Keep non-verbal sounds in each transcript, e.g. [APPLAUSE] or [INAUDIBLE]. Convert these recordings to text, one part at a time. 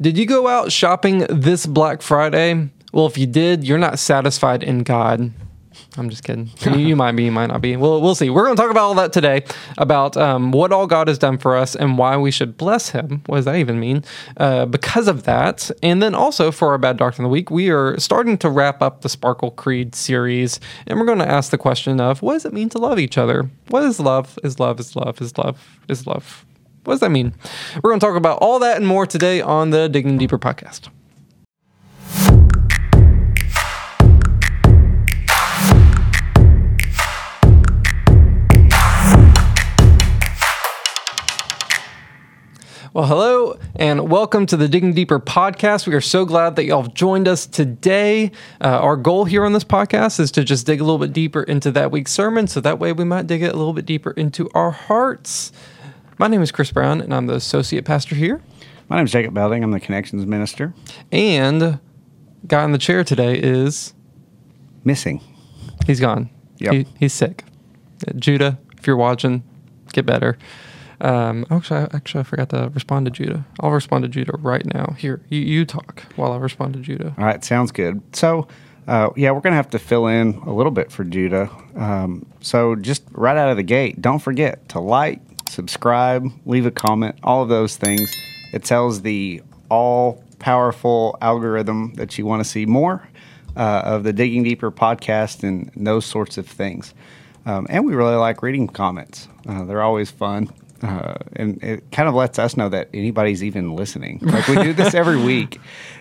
Did you go out shopping this Black Friday? Well, if you did, you're not satisfied in God. I'm just kidding. [LAUGHS] You, you might be, you might not be. We'll, we'll see. We're going to talk about all that today about um, what all God has done for us and why we should bless Him. What does that even mean? Uh, because of that. And then also for our Bad Doctrine of the Week, we are starting to wrap up the Sparkle Creed series. And we're going to ask the question of what does it mean to love each other? What is love? Is love, is love, is love, is love? What does that mean? We're going to talk about all that and more today on the Digging Deeper podcast. Well, hello and welcome to the Digging Deeper podcast. We are so glad that y'all have joined us today. Uh, our goal here on this podcast is to just dig a little bit deeper into that week's sermon, so that way we might dig it a little bit deeper into our hearts. My name is Chris Brown, and I'm the associate pastor here. My name is Jacob Belding. I'm the connections minister. And guy in the chair today is Missing. he's gone. Yep. He, he's sick. Uh, Judah, if you're watching, get better. Um, actually, I, actually, I forgot to respond to Judah. I'll respond to Judah right now. Here, you, you talk while I respond to Judah. All right, sounds good. So, uh, yeah, we're going to have to fill in a little bit for Judah. Um, so, just right out of the gate, don't forget to like, subscribe, leave a comment, all of those things. It tells the all powerful algorithm that you want to see more uh, of the Digging Deeper podcast and those sorts of things. Um, and we really like reading comments, uh, they're always fun. Uh, and it kind of lets us know that anybody's even listening. [LAUGHS] Like we do this every week,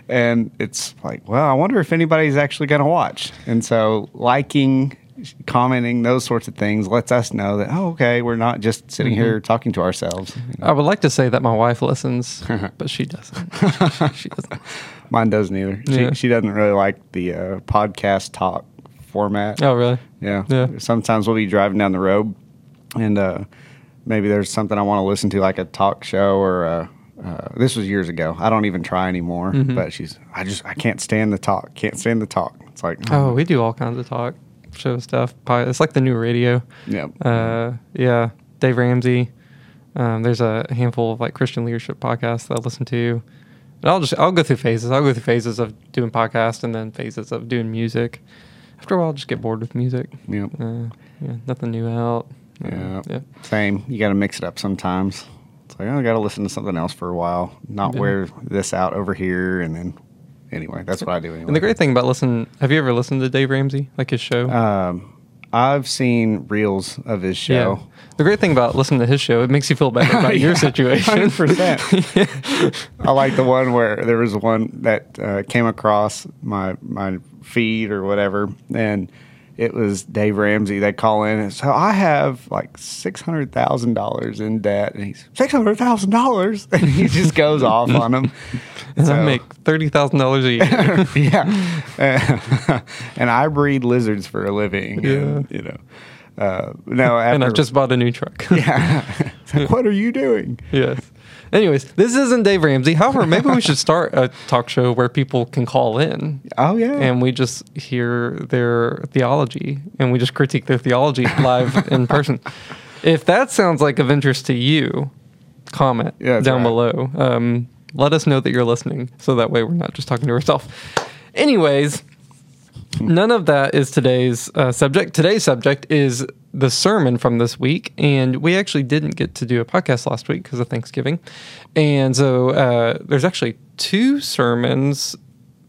and it's like, well, I wonder if anybody's actually going to watch. And so, liking, commenting, those sorts of things lets us know that oh, okay, we're not just sitting here talking to ourselves. I would like to say that my wife listens, [LAUGHS] but she doesn't. [LAUGHS] She, doesn't. Mine doesn't either. Yeah. She, she doesn't really like the uh, podcast talk format. Oh, really? Yeah. Yeah. Sometimes we'll be driving down the road, and uh, maybe there's something I want to listen to, like a talk show or. Uh, uh, this was years ago. I don't even try anymore. Mm-hmm. But she's, I just, I can't stand the talk. Can't stand the talk. It's like, Oh, we do all kinds of talk, show stuff. It's like the new radio. yeah, Uh, yeah, Dave Ramsey. Um, there's a handful of like Christian leadership podcasts that I listen to. And I'll just I'll go through phases. I'll go through phases of doing podcasts and then phases of doing music. After a while, I'll just get bored with music. yeah, Uh, yeah, nothing new out. Uh, yeah. yeah. Same. You got to mix it up sometimes. It's like, oh, I got to listen to something else for a while. Not Yeah. wear this out over here, and then anyway, that's what I do. Anyway. And the great thing about listen, have you ever listened to Dave Ramsey, like his show? Um, I've seen reels of his show. The great thing about listening to his show, it makes you feel better about [LAUGHS] your situation. 100%. [LAUGHS] I like the one where there was one that uh, came across my my feed or whatever, and it was Dave Ramsey. They call in and so I have like six hundred thousand dollars in debt, and he's six hundred thousand dollars, [LAUGHS] and he just goes off on them. [LAUGHS] and I make thirty thousand dollars a year. [LAUGHS] yeah, and I breed lizards for a living. And, you know, uh, no, and I just bought a new truck. yeah. Like, what are you doing? yes. Anyways, this isn't Dave Ramsey. However, maybe we should start a talk show where people can call in Oh yeah, and we just hear their theology and we just critique their theology live [LAUGHS] in person. If that sounds like of interest to you, comment Yeah, down right. below. Um, let us know that you're listening so that way we're not just talking to ourselves. Anyways, none of that is today's uh, subject. Today's subject is the sermon from this week, and we actually didn't get to do a podcast last week because of Thanksgiving, and so uh, there's actually two sermons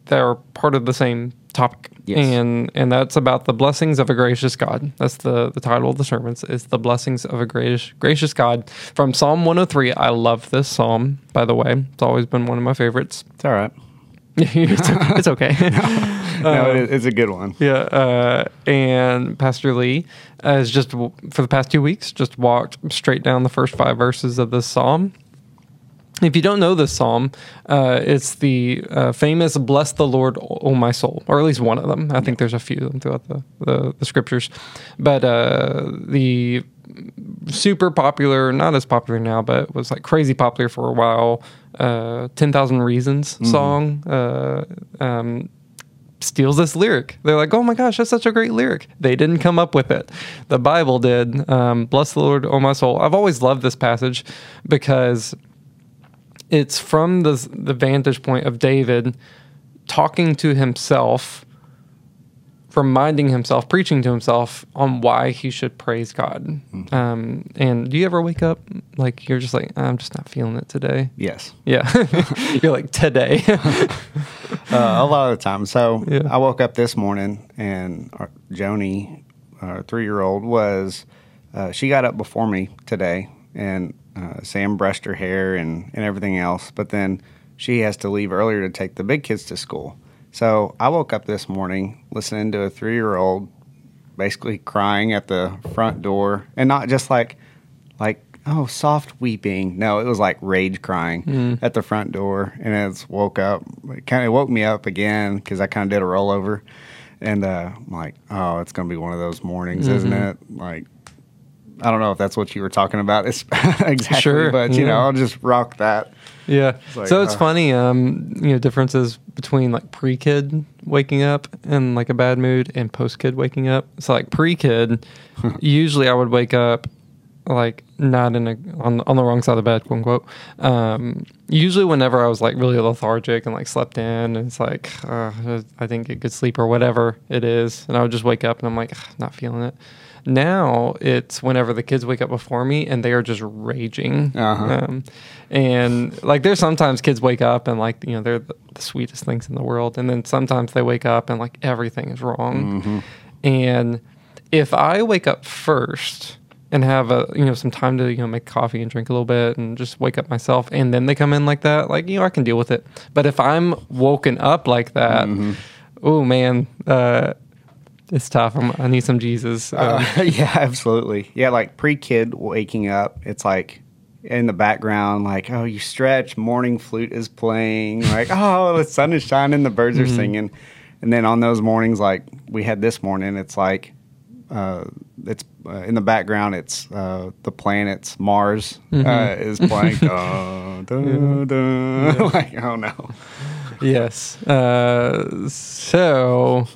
that are part of the same topic, Yes. and and that's about the blessings of a gracious God. That's the the title of the sermons is the blessings of a gracious gracious God from Psalm 103. I love this psalm, by the way. It's always been one of my favorites. it's all right. [LAUGHS] it's, okay. [LAUGHS] No, Um, it, it's a good one. Yeah, uh, and Pastor Lee has just for the past two weeks just walked straight down the first five verses of this psalm. If you don't know this psalm, uh, it's the uh, famous "Bless the Lord, O my soul," or at least one of them. I think there's a few of them throughout the the, the scriptures, but uh, the super popular, not as popular now, but was like crazy popular for a while. Uh, Ten Thousand Reasons song. Uh, um, steals this lyric. They're like, oh my gosh, that's such a great lyric. They didn't come up with it. The Bible did. Um, Bless the Lord, oh my soul. I've always loved this passage because it's from the the vantage point of David talking to himself, reminding himself, preaching to himself on why he should praise God. Um, and do you ever wake up like you're just like I'm just not feeling it today? Yes. Yeah, [LAUGHS] you're like today. [LAUGHS] Uh, a lot of the time. So Yeah. I woke up this morning and our, Joni, our three year old, was, uh, she got up before me today and uh, Sam brushed her hair and, and everything else. But then she has to leave earlier to take the big kids to school. So I woke up this morning listening to a three year old basically crying at the front door and not just like, like, oh, soft weeping. No, it was like rage crying at the front door. And it's woke up, it kind of woke me up again because I kind of did a rollover. And uh, I'm like, oh, it's going to be one of those mornings, isn't it? Like, I don't know if that's what you were talking about [LAUGHS] exactly, Sure, but you know. I'll just rock that. Yeah. like, so it's uh, funny, um, you know, differences between like pre kid waking up in like a bad mood and post kid waking up. So like pre kid, [LAUGHS] usually I would wake up like not in a on on the wrong side of the bed, quote unquote. Um, usually whenever I was like really lethargic and like slept in, and it's like uh, I didn't get good sleep or whatever it is, and I would just wake up and I'm like not feeling it. Now it's whenever the kids wake up before me and they are just raging. Uh-huh. Um, and like there's sometimes kids wake up and like you know they're the, the sweetest things in the world, and then sometimes they wake up and like everything is wrong. And if I wake up first and have a you know some time to you know make coffee and drink a little bit and just wake up myself, and then they come in like that, like you know I can deal with it. But if I'm woken up like that, oh man. Uh, it's tough. I'm, I need some Jesus. Um, Uh, [LAUGHS] yeah, absolutely. Yeah, like pre kid waking up, it's like in the background, like, oh, you stretch, morning flute is playing, like, [LAUGHS] oh, the sun is shining, the birds are singing. And then on those mornings, like we had this morning, it's like, uh, it's uh, in the background, it's uh, the planets, Mars uh, is playing. [LAUGHS] dun, dun, dun. like, oh no. Yes. Uh, so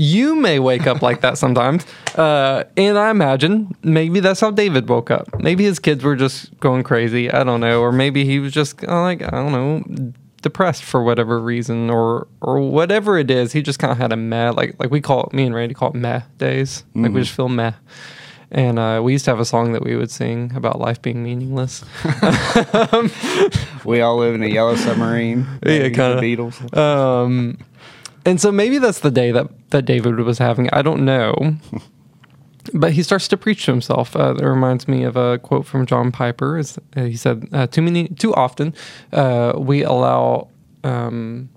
you may wake up like that sometimes. Uh, and I imagine maybe that's how David woke up. Maybe his kids were just going crazy. I don't know. Or maybe he was just uh, like, I don't know, depressed for whatever reason or or whatever it is. He just kind of had a meh, like like we call it, me and Randy call it meh days. Like we just feel meh. And uh, we used to have a song that we would sing about life being meaningless. [LAUGHS] We all live in a yellow submarine. [LAUGHS] Yeah, kinda. Beatles. Um, and so maybe that's the day that, that David was having. I don't know. [LAUGHS] But he starts to preach to himself. Uh, that reminds me of a quote from John Piper. Is uh, he said, uh, "Too many, too often, uh, we allow um,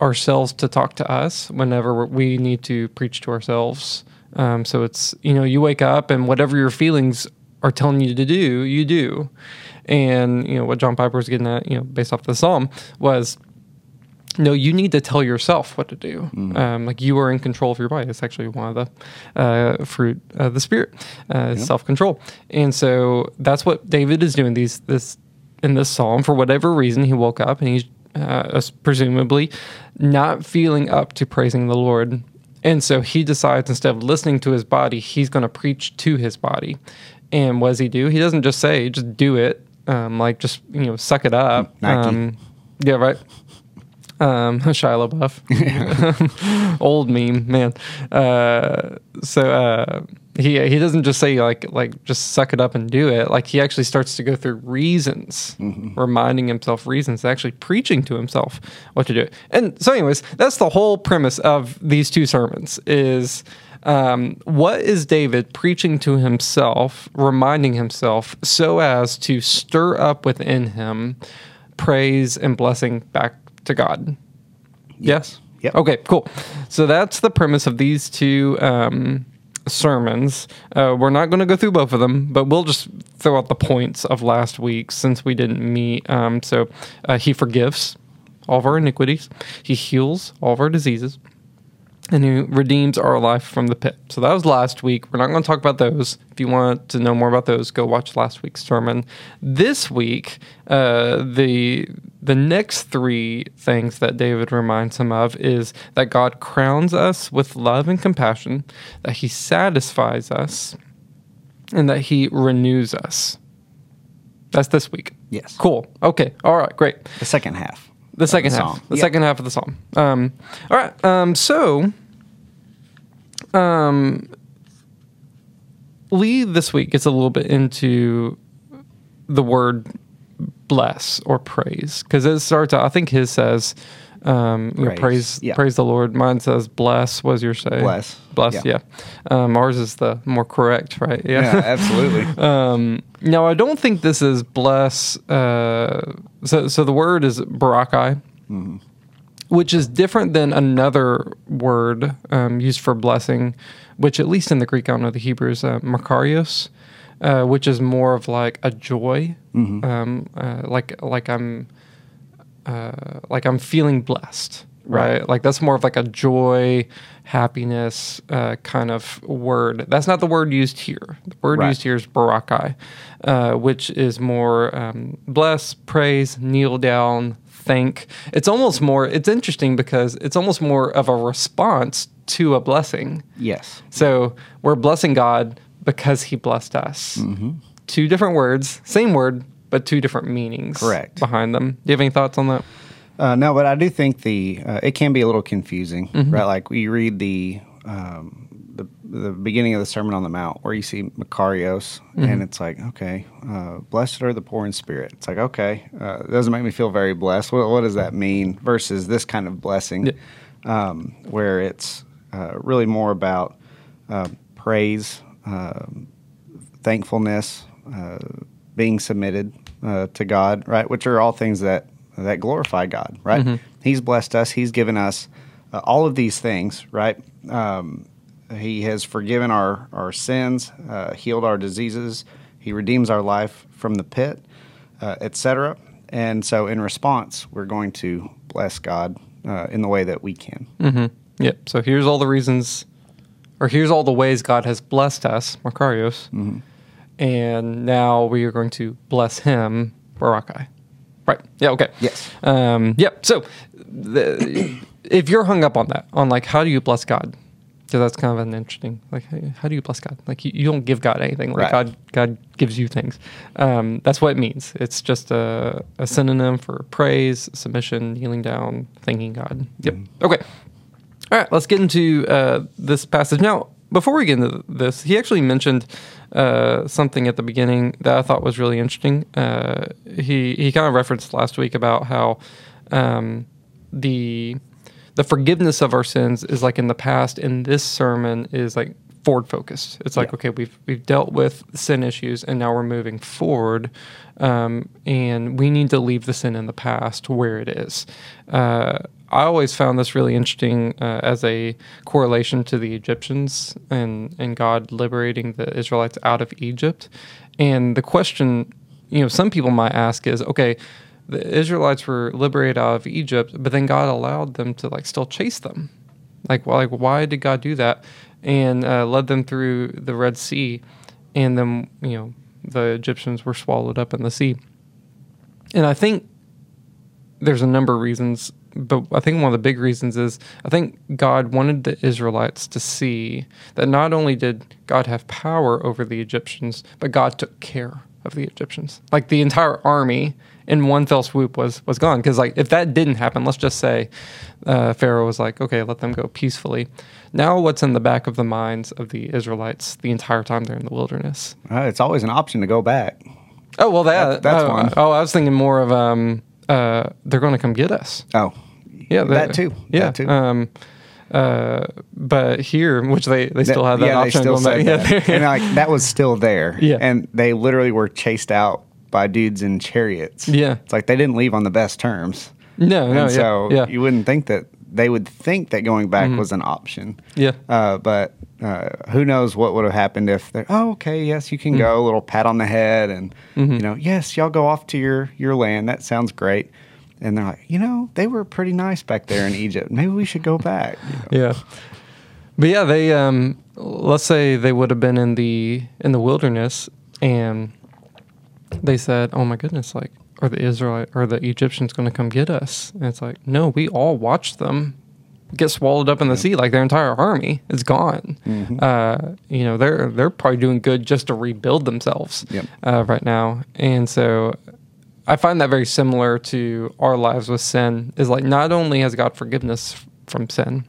ourselves to talk to us whenever we need to preach to ourselves." Um, so it's you know you wake up and whatever your feelings are telling you to do, you do. And you know what John Piper was getting at, you know, based off the psalm, was no, you need to tell yourself what to do. Um, like you are in control of your body. It's actually one of the uh, fruit of the spirit, uh, self control. And so that's what David is doing. These this in this psalm for whatever reason he woke up and he's uh, presumably not feeling up to praising the Lord. And so he decides instead of listening to his body, he's going to preach to his body. And what does he do? He doesn't just say, just do it. Um, like just you know, suck it up. Nike. Um, yeah, right um, [LAUGHS] Shia LaBeouf, [LAUGHS] old meme man. Uh, so uh, he he doesn't just say like like just suck it up and do it. Like he actually starts to go through reasons, reminding himself reasons, actually preaching to himself what to do. And so, anyways, that's the whole premise of these two sermons. Is um, what is David preaching to himself, reminding himself, so as to stir up within him praise and blessing back to God? Yes. Yep. Okay. Cool. So that's the premise of these two um, sermons. Uh, we're not going to go through both of them, but we'll just throw out the points of last week since we didn't meet. Um, so uh, he forgives all of our iniquities. He heals all of our diseases and he redeems our life from the pit. So that was last week. We're not going to talk about those. If you want to know more about those, go watch last week's sermon. This week, uh, the the next three things that David reminds him of is that God crowns us with love and compassion, that He satisfies us, and that He renews us. That's this week. Yes. Cool. Okay. All right. Great. The second half. The second the half. The Yep. second half of the psalm. Um, all right. Um, so, um, Lee this week gets a little bit into the word bless or praise because it starts out. I think his says, um, you know, Praise. praise, Yeah. praise the Lord. Mine says bless. Was your say? Bless. Bless. Yeah. Yeah. Um, ours is the more correct, right? Yeah, absolutely. [LAUGHS] Um, now, I don't think this is bless. Uh, so, so the word is barakai, which is different than another word um, used for blessing, which at least in the Greek, I don't know the Hebrew is uh, makarios, uh, which is more of like a joy, um, uh, like like I'm uh, like I'm feeling blessed, right? Right. Like that's more of like a joy, happiness uh, kind of word. That's not the word used here. The word Right. used here is barakai, uh, which is more um, bless, praise, kneel down, thank. It's almost more. It's interesting because it's almost more of a response to a blessing. yes. So we're blessing God because He blessed us. Mm-hmm. Two different words, same word, but two different meanings Correct. behind them. Do you have any thoughts on that? Uh, no, but I do think the uh, it can be a little confusing, Mm-hmm. right? Like we read the um, the the beginning of the Sermon on the Mount where you see Makarios, Mm-hmm. and it's like, okay, uh, blessed are the poor in spirit. It's like, okay, uh, it doesn't make me feel very blessed. What, what does that mean versus this kind of blessing, um, where it's uh, really more about uh, praise, um thankfulness, uh, being submitted uh, to God, right? Which are all things that that glorify God, right? He's blessed us. He's given us uh, all of these things, right? Um, he has forgiven our our sins, uh, healed our diseases. He redeems our life from the pit, uh, etc. And so, in response, we're going to bless God uh, in the way that we can. Mm-hmm. Yep. So here's all the reasons, or here's all the ways God has blessed us, Makarios, Mm-hmm. And now we are going to bless Him, Barakai. Right. Yeah. Okay. Yes. Um, yep. So, the, if you're hung up on that, on like how do you bless God? So that's kind of an interesting. Like, how do you bless God? Like, you, you don't give God anything. Like Right. God, God gives you things. Um, that's what it means. It's just a, a synonym for praise, submission, kneeling down, thanking God. Yep. Okay. All right. Let's get into uh, this passage now. Before we get into this, he actually mentioned uh, something at the beginning that I thought was really interesting. Uh, he he kind of referenced last week about how um, the the forgiveness of our sins is like in the past, and this sermon is like forward focused. It's like Yeah. okay, we've we've dealt with sin issues, and now we're moving forward, um, and we need to leave the sin in the past where it is. Uh, I always found this really interesting uh, as a correlation to the Egyptians and and God liberating the Israelites out of Egypt. And the question, you know, some people might ask is, okay, the Israelites were liberated out of Egypt, but then God allowed them to like still chase them. Like, well, like why did God do that? And uh, led them through the Red Sea, and then you know the Egyptians were swallowed up in the sea. And I think there's a number of reasons, but I think one of the big reasons is I think God wanted the Israelites to see that not only did God have power over the Egyptians, but God took care of the Egyptians. Like the entire army in one fell swoop was was gone. Because like if that didn't happen, let's just say uh, Pharaoh was like, okay, let them go peacefully. Now, what's in the back of the minds of the Israelites the entire time they're in the wilderness? Uh, it's always an option to go back. Oh well, that, That- that's oh, one. Oh, I was thinking more of um, uh, they're going to come get us. Oh, Yeah, that the- too. Yeah, that too. Um, uh, but here, which they they still have that yeah, option. They still said that. Yeah, and like that was still there. [LAUGHS] Yeah. and they literally were chased out by dudes in chariots. Yeah. it's like they didn't leave on the best terms. no, no, and yeah, so yeah, you wouldn't think that they would think that going back was an option. yeah, Uh, but uh, who knows what would have happened if they're oh okay yes you can Mm. go a little pat on the head and Mm-hmm. you know yes y'all go off to your your land that sounds great and they're like you know they were pretty nice back there in Egypt maybe we should go back you know? yeah. But yeah, they um, let's say they would have been in the in the wilderness, and they said, "Oh my goodness, like are the Israelite or the Egyptians going to come get us?" And it's like, no, we all watched them get swallowed up in the sea. Like their entire army is gone. Mm-hmm. Uh, you know, they're they're probably doing good just to rebuild themselves Yep. uh, right now. And so, I find that very similar to our lives with sin. Is like not only has God forgiveness from sin,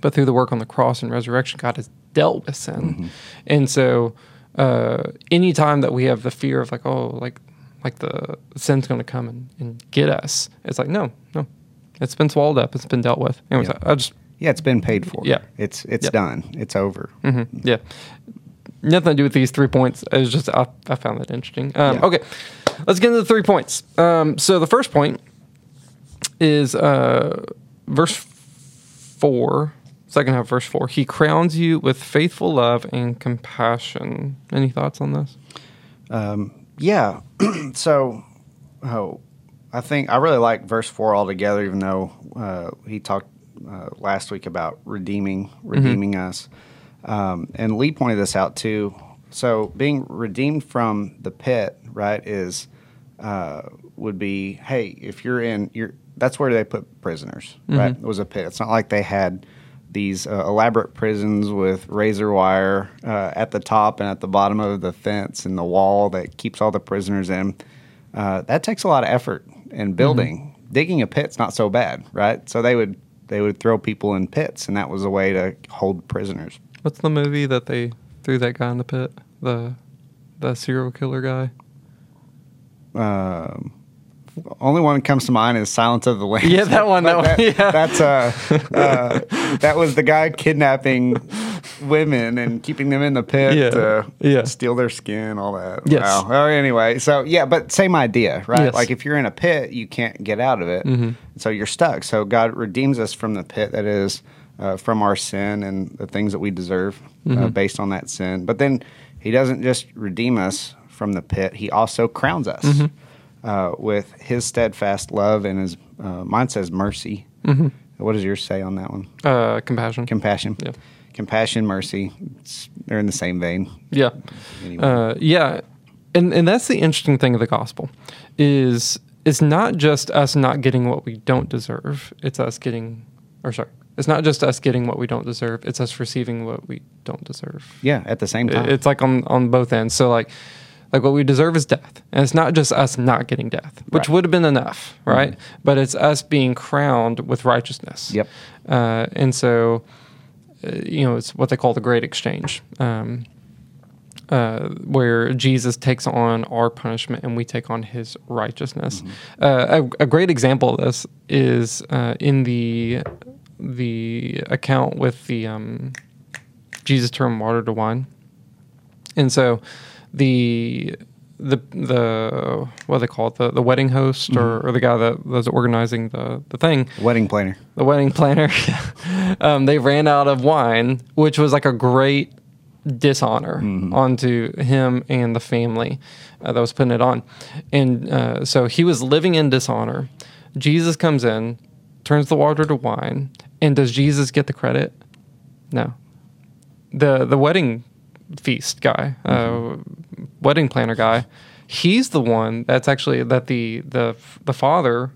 but through the work on the cross and resurrection, God has dealt with sin. And so, uh, anytime that we have the fear of like, oh, like, like the sin's going to come and, and get us, it's like, no, no, it's been swallowed up, it's been dealt with. Anyways, Yeah. I, I just, Yeah, it's been paid for. Yeah. It's it's Yep. done. It's over. mhm, yeah, nothing to do with these three points. It's just I, I found that interesting. Um, Yeah. Okay, let's get into the three points. Um, so the first point is uh, verse four, second half, verse four. He crowns you with faithful love and compassion. Any thoughts on this? Yeah. [CLEARS THROAT] so, oh, I think I really like verse four altogether. Even though uh, he talked uh, last week about redeeming, redeeming us, um, and Lee pointed this out too. So, being redeemed from the pit, right, is uh, would be hey, if you're in, you're that's where they put prisoners, right? It was a pit. It's not like they had these uh, elaborate prisons with razor wire uh, at the top and at the bottom of the fence and the wall that keeps all the prisoners in. Uh, that takes a lot of effort and building. Digging a pit's not so bad, right? So they would they would throw people in pits, and that was a way to hold prisoners. What's the movie that they threw that guy in the pit? The the serial killer guy. Um, only one that comes to mind is Silence of the Lambs. Yeah, that one, that But one, yeah. That's uh, [LAUGHS] uh, that was the guy kidnapping women and keeping them in the pit Yeah, to yeah. steal their skin, all that. Yes. Wow. Well, anyway, so yeah, but same idea, right? Yes. Mm-hmm. Like if you're in a pit, you can't get out of it, so you're stuck. So God redeems us from the pit that is uh, from our sin and the things that we deserve Mm-hmm. uh, based on that sin. But then He doesn't just redeem us from the pit; He also crowns us Mm-hmm. uh, with His steadfast love and His. Uh, mine says mercy. What does yours say on that one? Uh, compassion. Compassion. Yeah. Compassion, mercy. It's, they're in the same vein. Yeah. Anyway. Uh, yeah. And and that's the interesting thing of the gospel is it's not just us not getting what we don't deserve. It's us getting or sorry. It's not just us getting what we don't deserve. It's us receiving what we don't deserve. Yeah, at the same time. It's like on on both ends. So like like what we deserve is death. And it's not just us not getting death, which Right. Mm-hmm. would have been enough, right? But it's us being crowned with righteousness. Yep. Uh, and so, uh, you know, it's what they call the great exchange, um, uh, where Jesus takes on our punishment and we take on his righteousness. Uh, a, a great example of this is uh, in the the account with the um, Jesus turned water to wine, and so the the the what do they call it? The, the wedding host or, or the guy that was organizing the, the thing. Wedding planner. the wedding planner, [LAUGHS] um, they ran out of wine, which was like a great dishonor onto him and the family uh, that was putting it on. And uh, so he was living in dishonor. Jesus comes in, turns the water to wine, and does Jesus get the credit? No. The the wedding feast guy, uh, wedding planner guy, he's the one that's actually that the the the father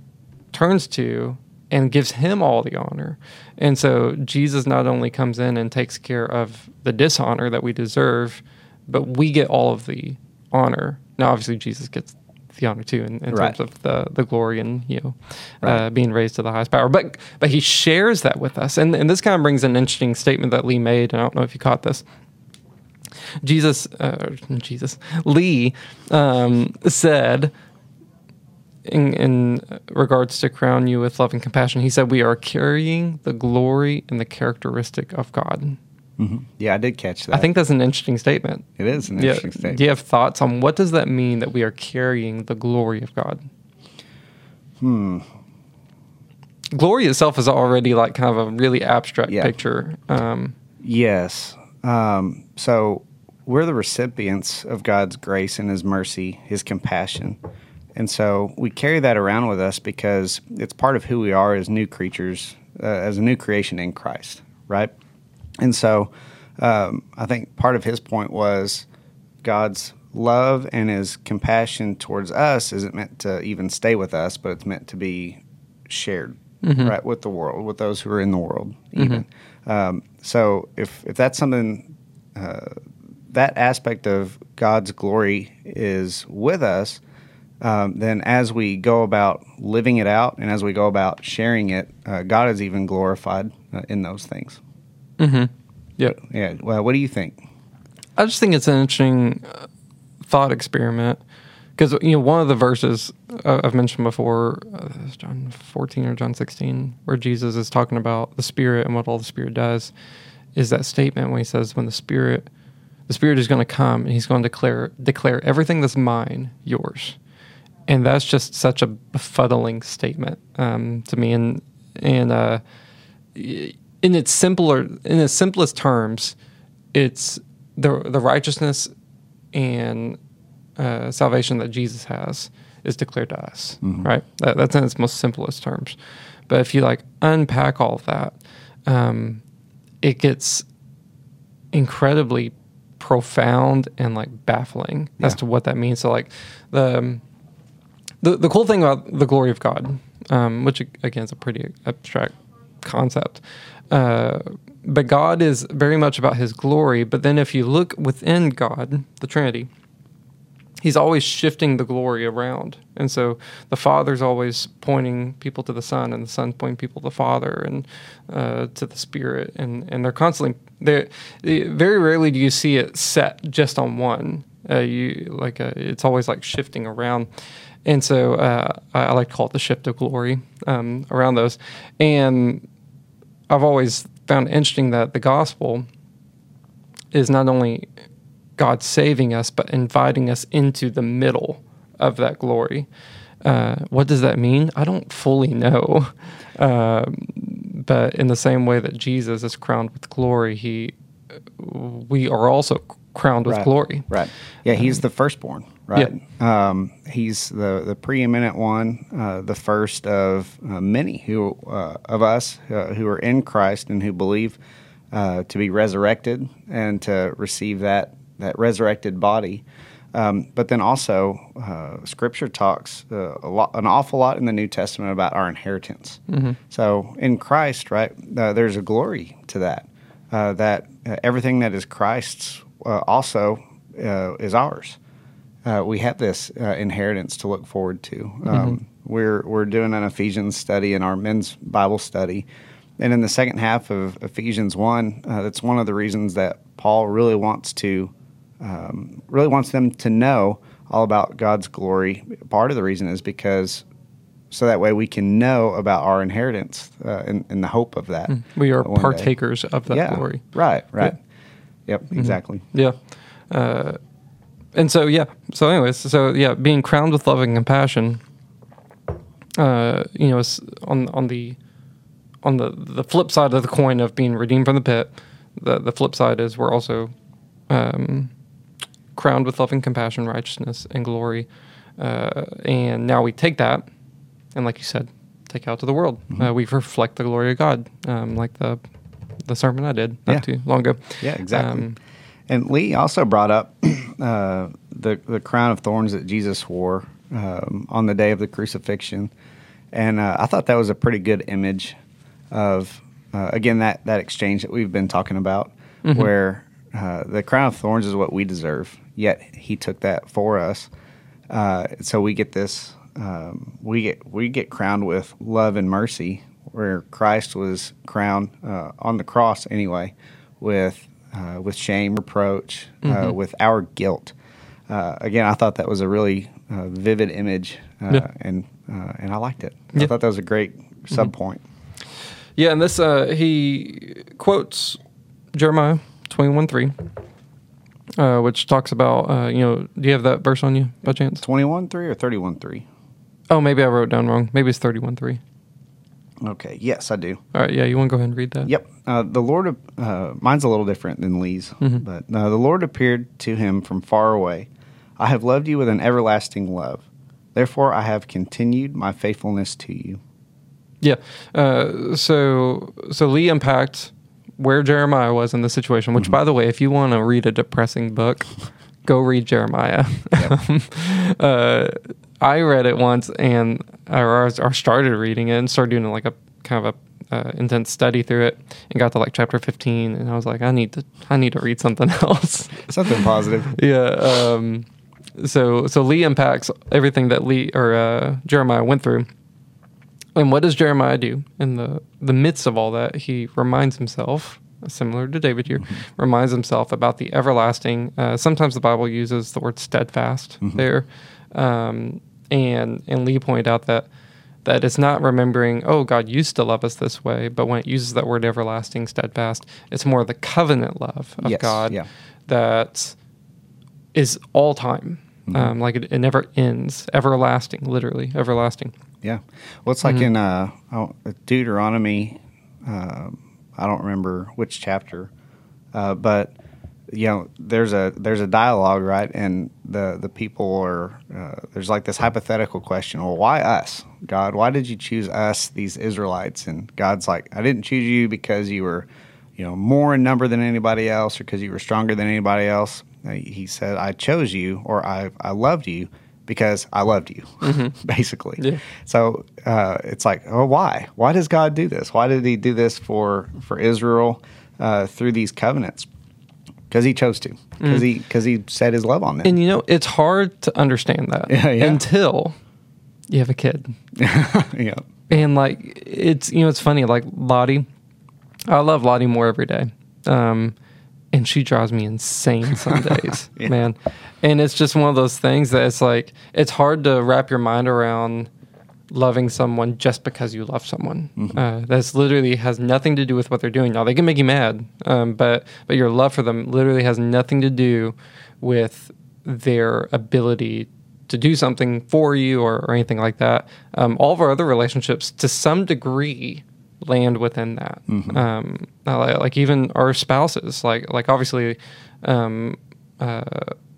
turns to and gives him all the honor. And so Jesus not only comes in and takes care of the dishonor that we deserve, but we get all of the honor. Now, obviously, Jesus gets the honor too in, in Right. terms of the, the glory and you know uh, being raised to the highest power. But but he shares that with us, and and this kind of brings an interesting statement that Lee made. And I don't know if you caught this. Jesus, uh, Jesus, Lee um, said in, in regards to crown you with love and compassion, he said, We are carrying the glory and the characteristic of God. Yeah, I did catch that. I think that's an interesting statement. it is an Yeah. interesting statement. Do you have thoughts on what does that mean that we are carrying the glory of God? Hmm. Glory itself is already like kind of a really abstract Yeah. picture. Um, Yes. Um, so we're the recipients of God's grace and His mercy, His compassion. And so we carry that around with us because it's part of who we are as new creatures, uh, as a new creation in Christ, right? And so um, I think part of his point was God's love and his compassion towards us isn't meant to even stay with us, but it's meant to be shared, right, with the world, with those who are in the world, even. Um, so if if that's something, uh, that aspect of God's glory is with us, um, then as we go about living it out and as we go about sharing it, uh, God is even glorified uh, in those things. Yep. Yeah. Well, what do you think? I just think it's an interesting uh, thought experiment because you know one of the verses uh, I've mentioned before, uh, John 14 or John 16, where Jesus is talking about the Spirit and what all the Spirit does, is that statement when he says, "When the Spirit, the Spirit is going to come and He's going to declare declare everything that's mine yours," and that's just such a befuddling statement um, to me, and and uh, in its simpler in its simplest terms, it's the the righteousness and uh, salvation that Jesus has is declared to us, right? That, that's in its most simplest terms. But if you like unpack all of that, um, it gets incredibly profound and like baffling as to what that means. So like the um, the the cool thing about the glory of God, um, which again is a pretty abstract concept, uh, but God is very much about His glory. But then if you look within God, the Trinity, He's always shifting the glory around, and so the Father's always pointing people to the Son, and the Son pointing people to the Father and uh, to the Spirit, and and they're constantly they very rarely do you see it set just on one. Uh, you like uh, it's always like shifting around, and so uh, I, I like to call it the shift of glory um, around those. And I've always found interesting that the gospel is not only God saving us, but inviting us into the middle of that glory. Uh, what does that mean? I don't fully know. [LAUGHS] Um, but in the same way that Jesus is crowned with glory, he we are also crowned with Right. glory. Right. Yeah, he's the firstborn. Right. Um, he's the the preeminent one, uh, the first of uh, many who uh, of us uh, who are in Christ and who believe uh, to be resurrected and to receive that that resurrected body. Um, but then also, uh, Scripture talks uh, a lot, an awful lot in the New Testament about our inheritance. So in Christ, right, uh, there's a glory to that. Uh, that uh, everything that is Christ's uh, also uh, is ours. Uh, we have this uh, inheritance to look forward to. Um, We're we're doing an Ephesians study in our men's Bible study, and in the second half of Ephesians one, uh, that's one of the reasons that Paul really wants to um, really wants them to know all about God's glory. Part of the reason is because so that way we can know about our inheritance uh, and, and the hope of that. We are day. partakers of that yeah, glory. Right, right. Yep, exactly. Yeah. Uh, and so, yeah. So, anyways, so yeah, being crowned with love and compassion, uh, you know, on on the on the the flip side of the coin of being redeemed from the pit. The the flip side is we're also um, crowned with love and compassion, righteousness and glory. Uh, and now we take that, and like you said, take out to the world. Mm-hmm. Uh, we reflect the glory of God, um, like the the sermon I did not Yeah. too long ago. Yeah, exactly. Um, and Lee also brought up [CLEARS THROAT] uh, the the crown of thorns that Jesus wore um, on the day of the crucifixion, and uh, I thought that was a pretty good image of uh, again that that exchange that we've been talking about, where uh, the crown of thorns is what we deserve, yet He took that for us, uh, so we get this. Um, we get we get crowned with love and mercy, where Christ was crowned uh, on the cross anyway, with uh, with shame, reproach, uh, with our guilt. Uh, again, I thought that was a really uh, vivid image, uh, Yeah. and uh, and I liked it. I Yeah. Mm-hmm. thought that was a great sub point. Yeah, and this uh, he quotes Jeremiah twenty one three, uh, which talks about uh, you know. Do you have that verse on you by chance? Twenty one three or thirty one three. Oh, maybe I wrote it down wrong. Maybe it's thirty one three. Okay. Yes, I do. All right, yeah, you want to go ahead and read that? Yep. Uh, the Lord, uh, mine's a little different than Lee's, but uh, the Lord appeared to him from far away. I have loved you with an everlasting love. Therefore, I have continued my faithfulness to you. Yeah. Uh, so so Lee unpacked where Jeremiah was in the situation. Which, by the way, if you want to read a depressing book, go read Jeremiah. [LAUGHS] uh, I read it once and or, or started reading it and started doing like a kind of a uh, intense study through it and got to like chapter 15 and I was like I need to I need to read something [LAUGHS] else. Something positive. yeah. Um, so so Lee impacts everything that Lee or uh, Jeremiah went through. And what does Jeremiah do in the the midst of all that? He reminds himself, similar to David here, reminds himself about the everlasting. Uh, sometimes the Bible uses the word steadfast there, um, and and Lee pointed out that that it's not remembering, oh, God used to love us this way, but when it uses that word everlasting, steadfast, it's more the covenant love of Yes, God yeah. that is all time. Mm-hmm. Um, like it, it never ends, everlasting, literally, everlasting. Yeah. Well, it's like in uh, oh, Deuteronomy. Uh, I don't remember which chapter, uh, but you know, there's a there's a dialogue, right? And the the people are uh, there's like this hypothetical question. Well, why us, God? Why did you choose us, these Israelites? And God's like, I didn't choose you because you were, you know, more in number than anybody else, or because you were stronger than anybody else. Uh, He said, I chose you, or I I loved you because I loved you, [LAUGHS] basically. Yeah. So uh, it's like, oh, why? Why does God do this? Why did He do this for for Israel uh, through these covenants? Because He chose to. Because He because He set His love on them. And you know, it's hard to understand that Yeah, yeah. until you have a kid. [LAUGHS] yeah. And like it's you know it's funny like Lottie, I love Lottie more every day, um, and she drives me insane [LAUGHS] some days, Yeah. man. And it's just one of those things that it's like it's hard to wrap your mind around loving someone just because you love someone. Uh, that's literally has nothing to do with what they're doing. Now they can make you mad, um, but but your love for them literally has nothing to do with their ability to do something for you or, or anything like that. Um, all of our other relationships, to some degree, land within that. Um, uh, like, like even our spouses, like like obviously, um, uh,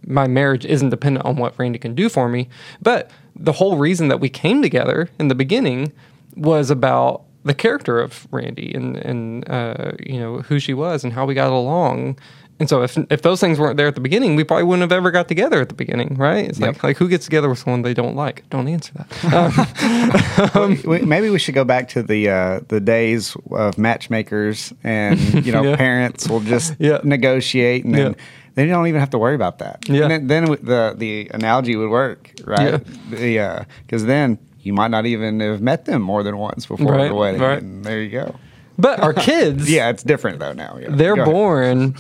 my marriage isn't dependent on what Randy can do for me, but the whole reason that we came together in the beginning was about the character of Randy and and uh, you know who she was and how we got along. And so if if those things weren't there at the beginning, we probably wouldn't have ever got together at the beginning, right? It's like Yep. like who gets together with someone they don't like? Don't answer that. [LAUGHS] Um, [LAUGHS] We- maybe we should go back to the uh, the days of matchmakers and you know [LAUGHS] Yeah. parents will just Yeah. negotiate and then Yeah. they don't even have to worry about that. Yeah. And then, then the the analogy would work, right? Yeah. Because then you might not even have met them more than once before Right, the wedding. right. And there you go. but our kids, [LAUGHS] Yeah, it's different though now. Yeah. they're born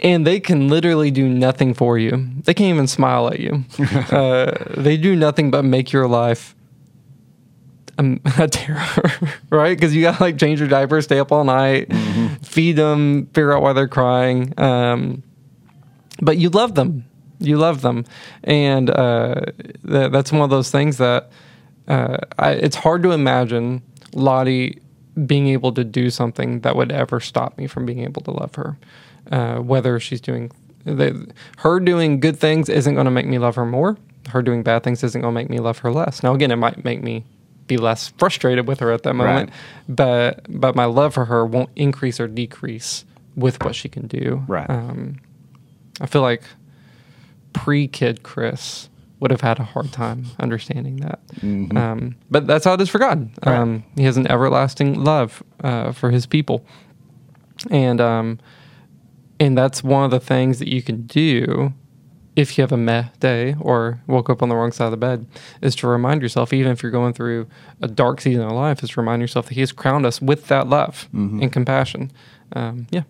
and they can literally do nothing for you. They can't even smile at you. [LAUGHS] uh, they do nothing but make your life um, [LAUGHS] a terror, right? Because you got to like change your diaper, stay up all night, feed them, figure out why they're crying. Um, but you love them. You love them, and uh, th- that's one of those things that uh, I, it's hard to imagine Lottie being able to do something that would ever stop me from being able to love her. Uh, whether she's doing the, her doing good things isn't going to make me love her more. Her doing bad things isn't going to make me love her less. Now, again, it might make me be less frustrated with her at that moment, Right. but but my love for her won't increase or decrease with what she can do. Right. Um, I feel like pre-kid Chris would have had a hard time understanding that. Um, but that's how it is for God. Mm-hmm. Right. Um, he has an everlasting love uh, for his people, and um, and that's one of the things that you can do if you have a meh day or woke up on the wrong side of the bed is to remind yourself, even if you're going through a dark season of life, is to remind yourself that He has crowned us with that love and compassion. Um, yeah.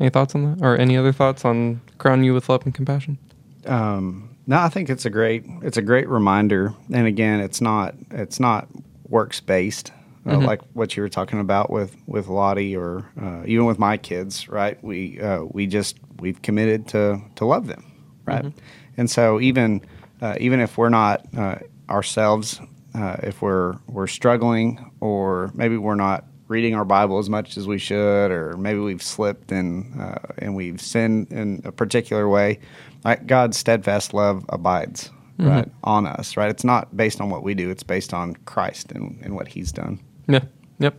Any thoughts on that, or any other thoughts on crowning you with love and compassion? Um, no, I think it's a great it's a great reminder. And again, it's not it's not works based uh, like what you were talking about with with Lottie or uh, even with my kids. Right? We uh, we just we've committed to to love them. Right? And so even uh, even if we're not uh, ourselves, uh, if we're we're struggling or maybe we're not reading our Bible as much as we should, or maybe we've slipped and uh, and we've sinned in a particular way. Like God's steadfast love abides right on us. Right, it's not based on what we do; it's based on Christ and, and what He's done. Yeah. Yep.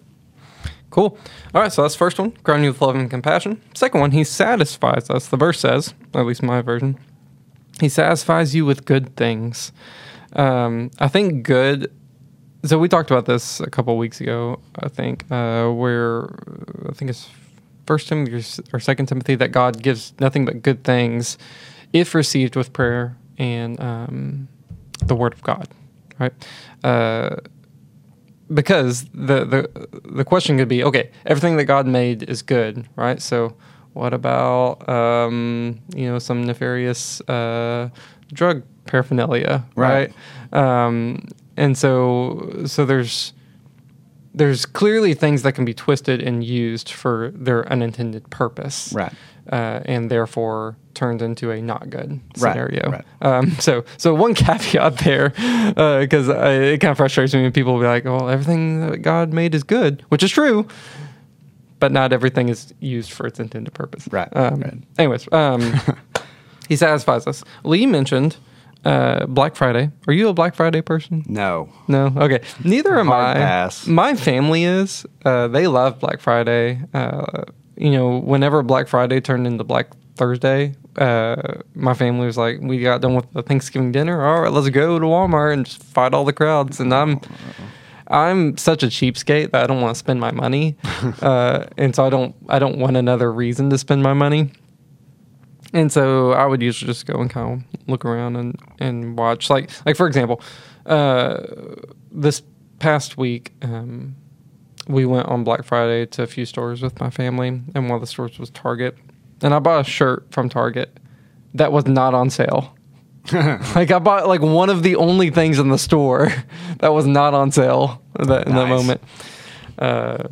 Cool. All right. So that's the first one. Crown you with love and compassion. Second one, he satisfies us. The verse says, at least my version, he satisfies you with good things. Um, I think good. So we talked about this a couple weeks ago. I think uh, where I think it's First Timothy or Second Timothy that God gives nothing but good things if received with prayer and um, the Word of God, right? Uh, because the, the the question could be, okay, everything that God made is good, right? So what about um, you know some nefarious uh, drug paraphernalia, Right. right? Um, and so so there's there's clearly things that can be twisted and used for their unintended purpose, Right. Uh, and therefore turned into a not good scenario. right. Um, so so one [LAUGHS] caveat there, because it kind of frustrates me when people will be like, "Well, everything that God made is good," which is true, but not everything is used for its intended purpose. Right, Um, right. Anyways, um, [LAUGHS] he satisfies us. Lee mentioned uh, Black Friday. Are you a Black Friday person? No. No. Okay. Neither am Hard I. pass. My family is. Uh, they love Black Friday. Uh, you know, whenever Black Friday turned into Black Thursday, uh, my family was like, "We got done with the Thanksgiving dinner. All right, let's go to Walmart and just fight all the crowds." And I'm, I'm such a cheapskate that I don't want to spend my money, [LAUGHS] uh, and so I don't. I don't want another reason to spend my money. And so I would usually just go and kind of look around and, and watch. Like like for example, uh, this past week, um, we went on Black Friday to a few stores with my family, and one of the stores was Target. And I bought a shirt from Target that was not on sale. [LAUGHS] like I bought like one of the only things in the store [LAUGHS] that was not on sale in that, in that moment. Uh,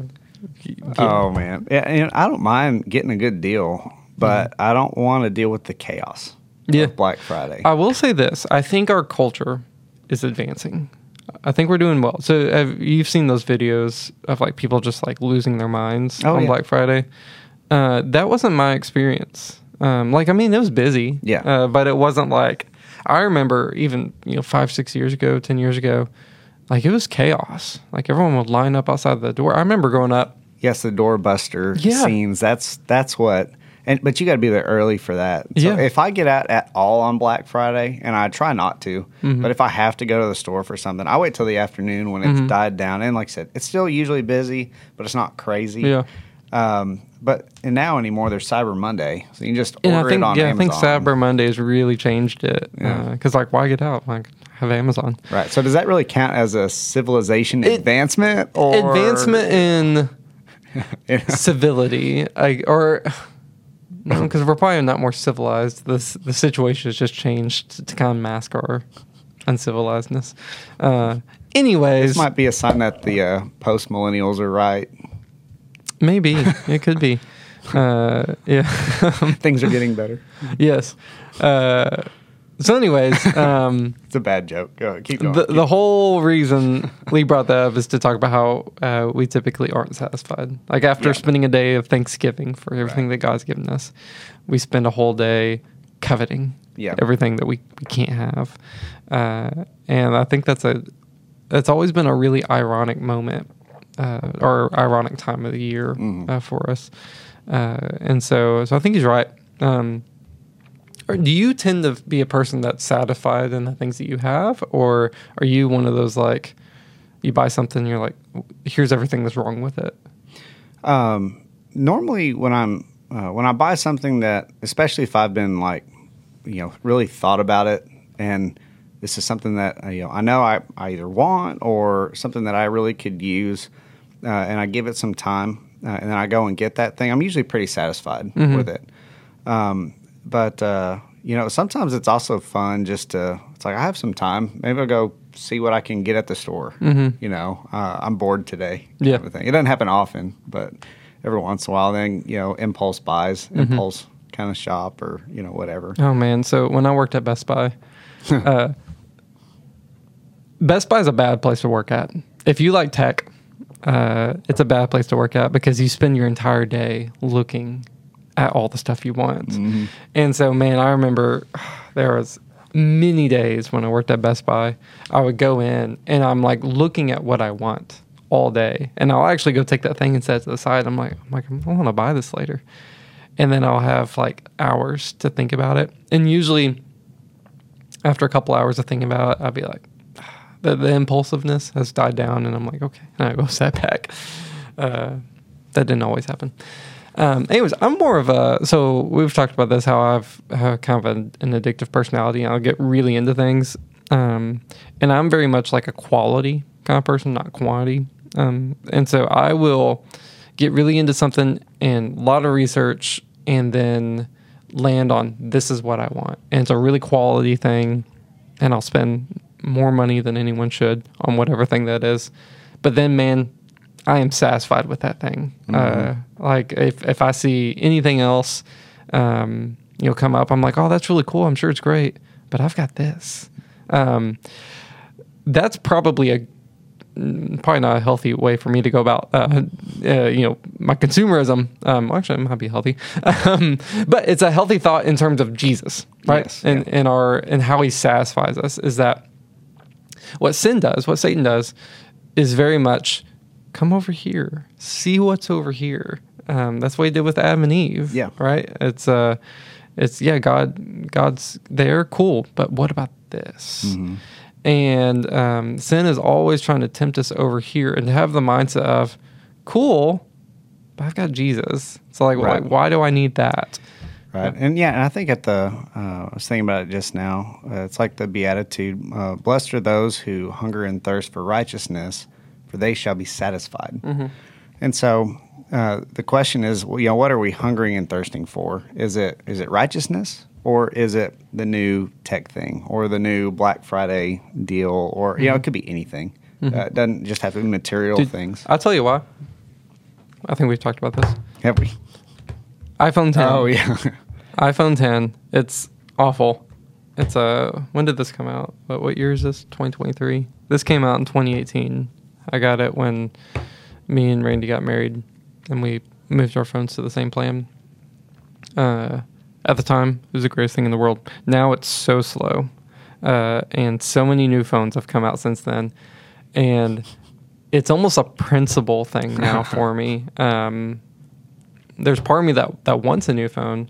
yeah. Oh man, yeah. And I don't mind getting a good deal, but I don't want to deal with the chaos. of Yeah. Black Friday. I will say this: I think our culture is advancing. I think we're doing well. So have, you've seen those videos of like people just like losing their minds Oh, on yeah. Black Friday. Uh, that wasn't my experience. Um, like I mean, it was busy. Yeah. Uh, but it wasn't like I remember even you know five six years ago, ten years ago. Like it was chaos. Like everyone would line up outside the door. I remember growing up. yes, the doorbuster Yeah. scenes. That's that's what. And but you got to be there early for that. So Yeah. if I get out at all on Black Friday, and I try not to, Mm-hmm. but if I have to go to the store for something, I wait till the afternoon when Mm-hmm. it's died down. And like I said, it's still usually busy, but it's not crazy. Yeah. Um, but and now anymore, there's Cyber Monday, so you can just order think it on yeah, Amazon. I think Cyber Mondays really changed it. Yeah. Because like, why get out? Like, have Amazon. Right. So does that really count as a civilization It- advancement or advancement in [LAUGHS] civility, I, or because we're probably not more civilized. This the situation has just changed to, to kind of mask our uncivilizedness. Uh, anyways, This might be a sign that the uh, post millennials are right. maybe it could be. [LAUGHS] Uh, yeah. Things are [LAUGHS] getting better. yes. So, anyways, [LAUGHS] um, It's a bad joke. Go ahead, keep going. the, the whole reason [LAUGHS] Lee brought that up is to talk about how uh, we typically aren't satisfied. Like after Yeah. spending a day of Thanksgiving for everything that God's given us, we spend a whole day coveting Yeah. everything that we, we can't have. Uh, and I think that's a that's always been a really ironic moment uh, or ironic time of the year uh, for us. Uh, and so so I think he's right. Um, or do you tend to be a person that's satisfied in the things that you have, or are you one of those like you buy something and you're like, here's everything that's wrong with it? Um, normally, when I'm uh, when I buy something that, especially if I've been like, you know, really thought about it, and this is something that uh, you know I know I, I either want or something that I really could use, uh, and I give it some time, uh, and then I go and get that thing. I'm usually pretty satisfied with it. Um, but uh, you know, sometimes it's also fun just to. It's like I have some time. Maybe I'll go see what I can get at the store. Mhm. You know, uh, I'm bored today. Yeah. kind of thing. It doesn't happen often, but every once in a while, then you know, impulse buys, impulse kind of shop, or you know, whatever. Oh man! So when I worked at Best Buy, [LAUGHS] uh, Best Buy is a bad place to work at. If you like tech, uh, it's a bad place to work at because you spend your entire day looking at all the stuff you want. And so, man, I remember [SIGHS] there was many days when I worked at Best Buy. I would go in and I'm like looking at what I want all day, and I'll actually go take that thing and set it to the side. I'm like, I'm like, I want to buy this later, and then I'll have like hours to think about it. And usually, after a couple hours of thinking about it, I'll be like, [SIGHS] the, the impulsiveness has died down, and I'm like, okay, and I go [LAUGHS] set back. Uh, that didn't always happen. Um, anyways, I'm more of a so we've talked about this how I've have kind of an, an addictive personality. I'll get really into things, um, and I'm very much like a quality kind of person, not quantity. Um, and so I will get really into something and a lot of research, and then land on this is what I want, and it's a really quality thing, and I'll spend more money than anyone should on whatever thing that is. But then, man, I am satisfied with that thing. Uh, like if if I see anything else, um, you know, come up, I'm like, oh, that's really cool. I'm sure it's great, but I've got this. Um, that's probably a mm, probably not a healthy way for me to go about uh, uh, you know my consumerism. Um, actually, it might be healthy, [LAUGHS] um, but it's a healthy thought in terms of Jesus, right? Yes, and and our and how He satisfies us is that what sin does, what Satan does, is very much come over here, see what's over here. Um, that's what he did with Adam and Eve. Yeah. Right. It's uh, it's yeah. God, God's there, cool. But what about this? And um, sin is always trying to tempt us over here and to have the mindset of, cool, but I've got Jesus. So like, Right. why, why do I need that? Right. And yeah, and I think at the, uh, I was thinking about it just now. Uh, it's like the Beatitude uh, Blessed are those who hunger and thirst for righteousness, for they shall be satisfied. And so uh, the question is, you know, what are we hungering and thirsting for? Is it is it righteousness or is it the new tech thing or the new Black Friday deal or, you know, it could be anything. Uh, it doesn't just have to be material Dude, things. I'll tell you why. I think we've talked about this. Have we? iPhone 10. Oh, yeah. [LAUGHS] iPhone 10. It's awful. It's a. when did this come out? What, what year is this? 2023. This came out in 2018. I got it when me and Randy got married, and we moved our phones to the same plan. Uh, at the time, it was the greatest thing in the world. Now it's so slow, uh, and so many new phones have come out since then, and it's almost a principle thing now [LAUGHS] for me. Um, there's part of me that that wants a new phone,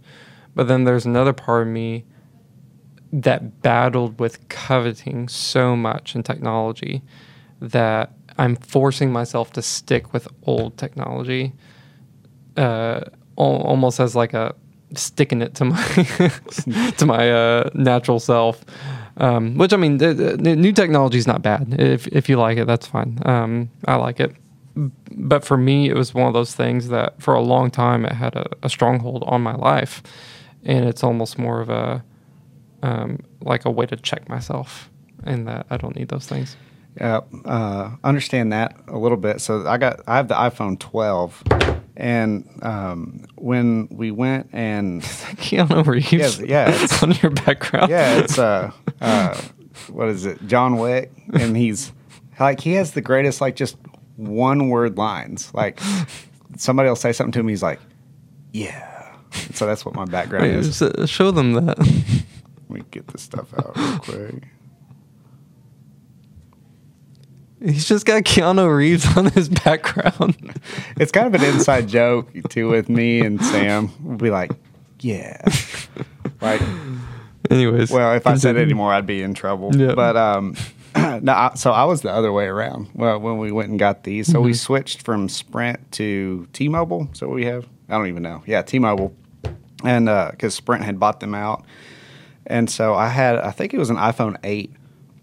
but then there's another part of me that battled with coveting so much in technology that I'm forcing myself to stick with old technology, uh, al- almost as like a sticking it to my [LAUGHS] to my uh, natural self. Um, which I mean, the, the new technology is not bad. If if you like it, that's fine. Um, I like it but for me, it was one of those things that for a long time it had a, a stronghold on my life, and it's almost more of a um, like a way to check myself, and that I don't need those things. Yeah, uh, understand that a little bit. So I got I have the iPhone 12, and um, when we went and [LAUGHS] Keanu Reeves, Yeah, yeah, it's- [LAUGHS] it's on your background. yeah, it's uh, uh, what is it, John Wick, and he's like he has the greatest like just one word lines. Like somebody will say something to him, he's like, yeah. So that's what my background Wait, is. show them that. Let me get this stuff out real quick. He's just got Keanu Reeves on his background. [LAUGHS] It's kind of an inside joke too with me and Sam. We'll be like, yeah, like Anyways, Well, if I said continue. anymore, I'd be in trouble. Yeah. But um, [CLEARS THROAT] no, I- so I was the other way around. Well, when we went and got these, so we Mm-hmm. switched from Sprint to T-Mobile. So we have, I don't even know. Yeah, T-Mobile, and because Sprint had bought them out, and so I had, I think it was an iPhone eight.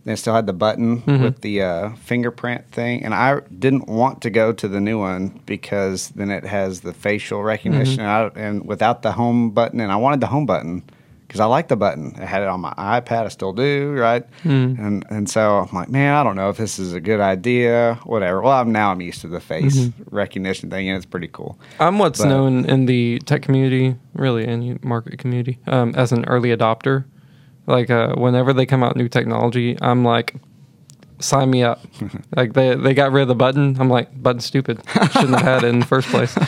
It still had the button Mm-hmm. with the uh, fingerprint thing, and I didn't want to go to the new one because then it has the facial recognition, Mm-hmm. and, I, and without the home button, and I wanted the home button because I like the button. I had it on my iPad. I still do, right? Hmm. And and so I'm like, man, I don't know if this is a good idea. Whatever. Well, I'm now I'm used to the face Mm-hmm. recognition thing, and it's pretty cool. I'm what's But- known in the tech community, really any market community, um, as an early adopter. Like uh, whenever they come out new technology, I'm like, sign me up. [LAUGHS] like they they got rid of the button. I'm like, button stupid. Shouldn't have had it in the first place. [LAUGHS]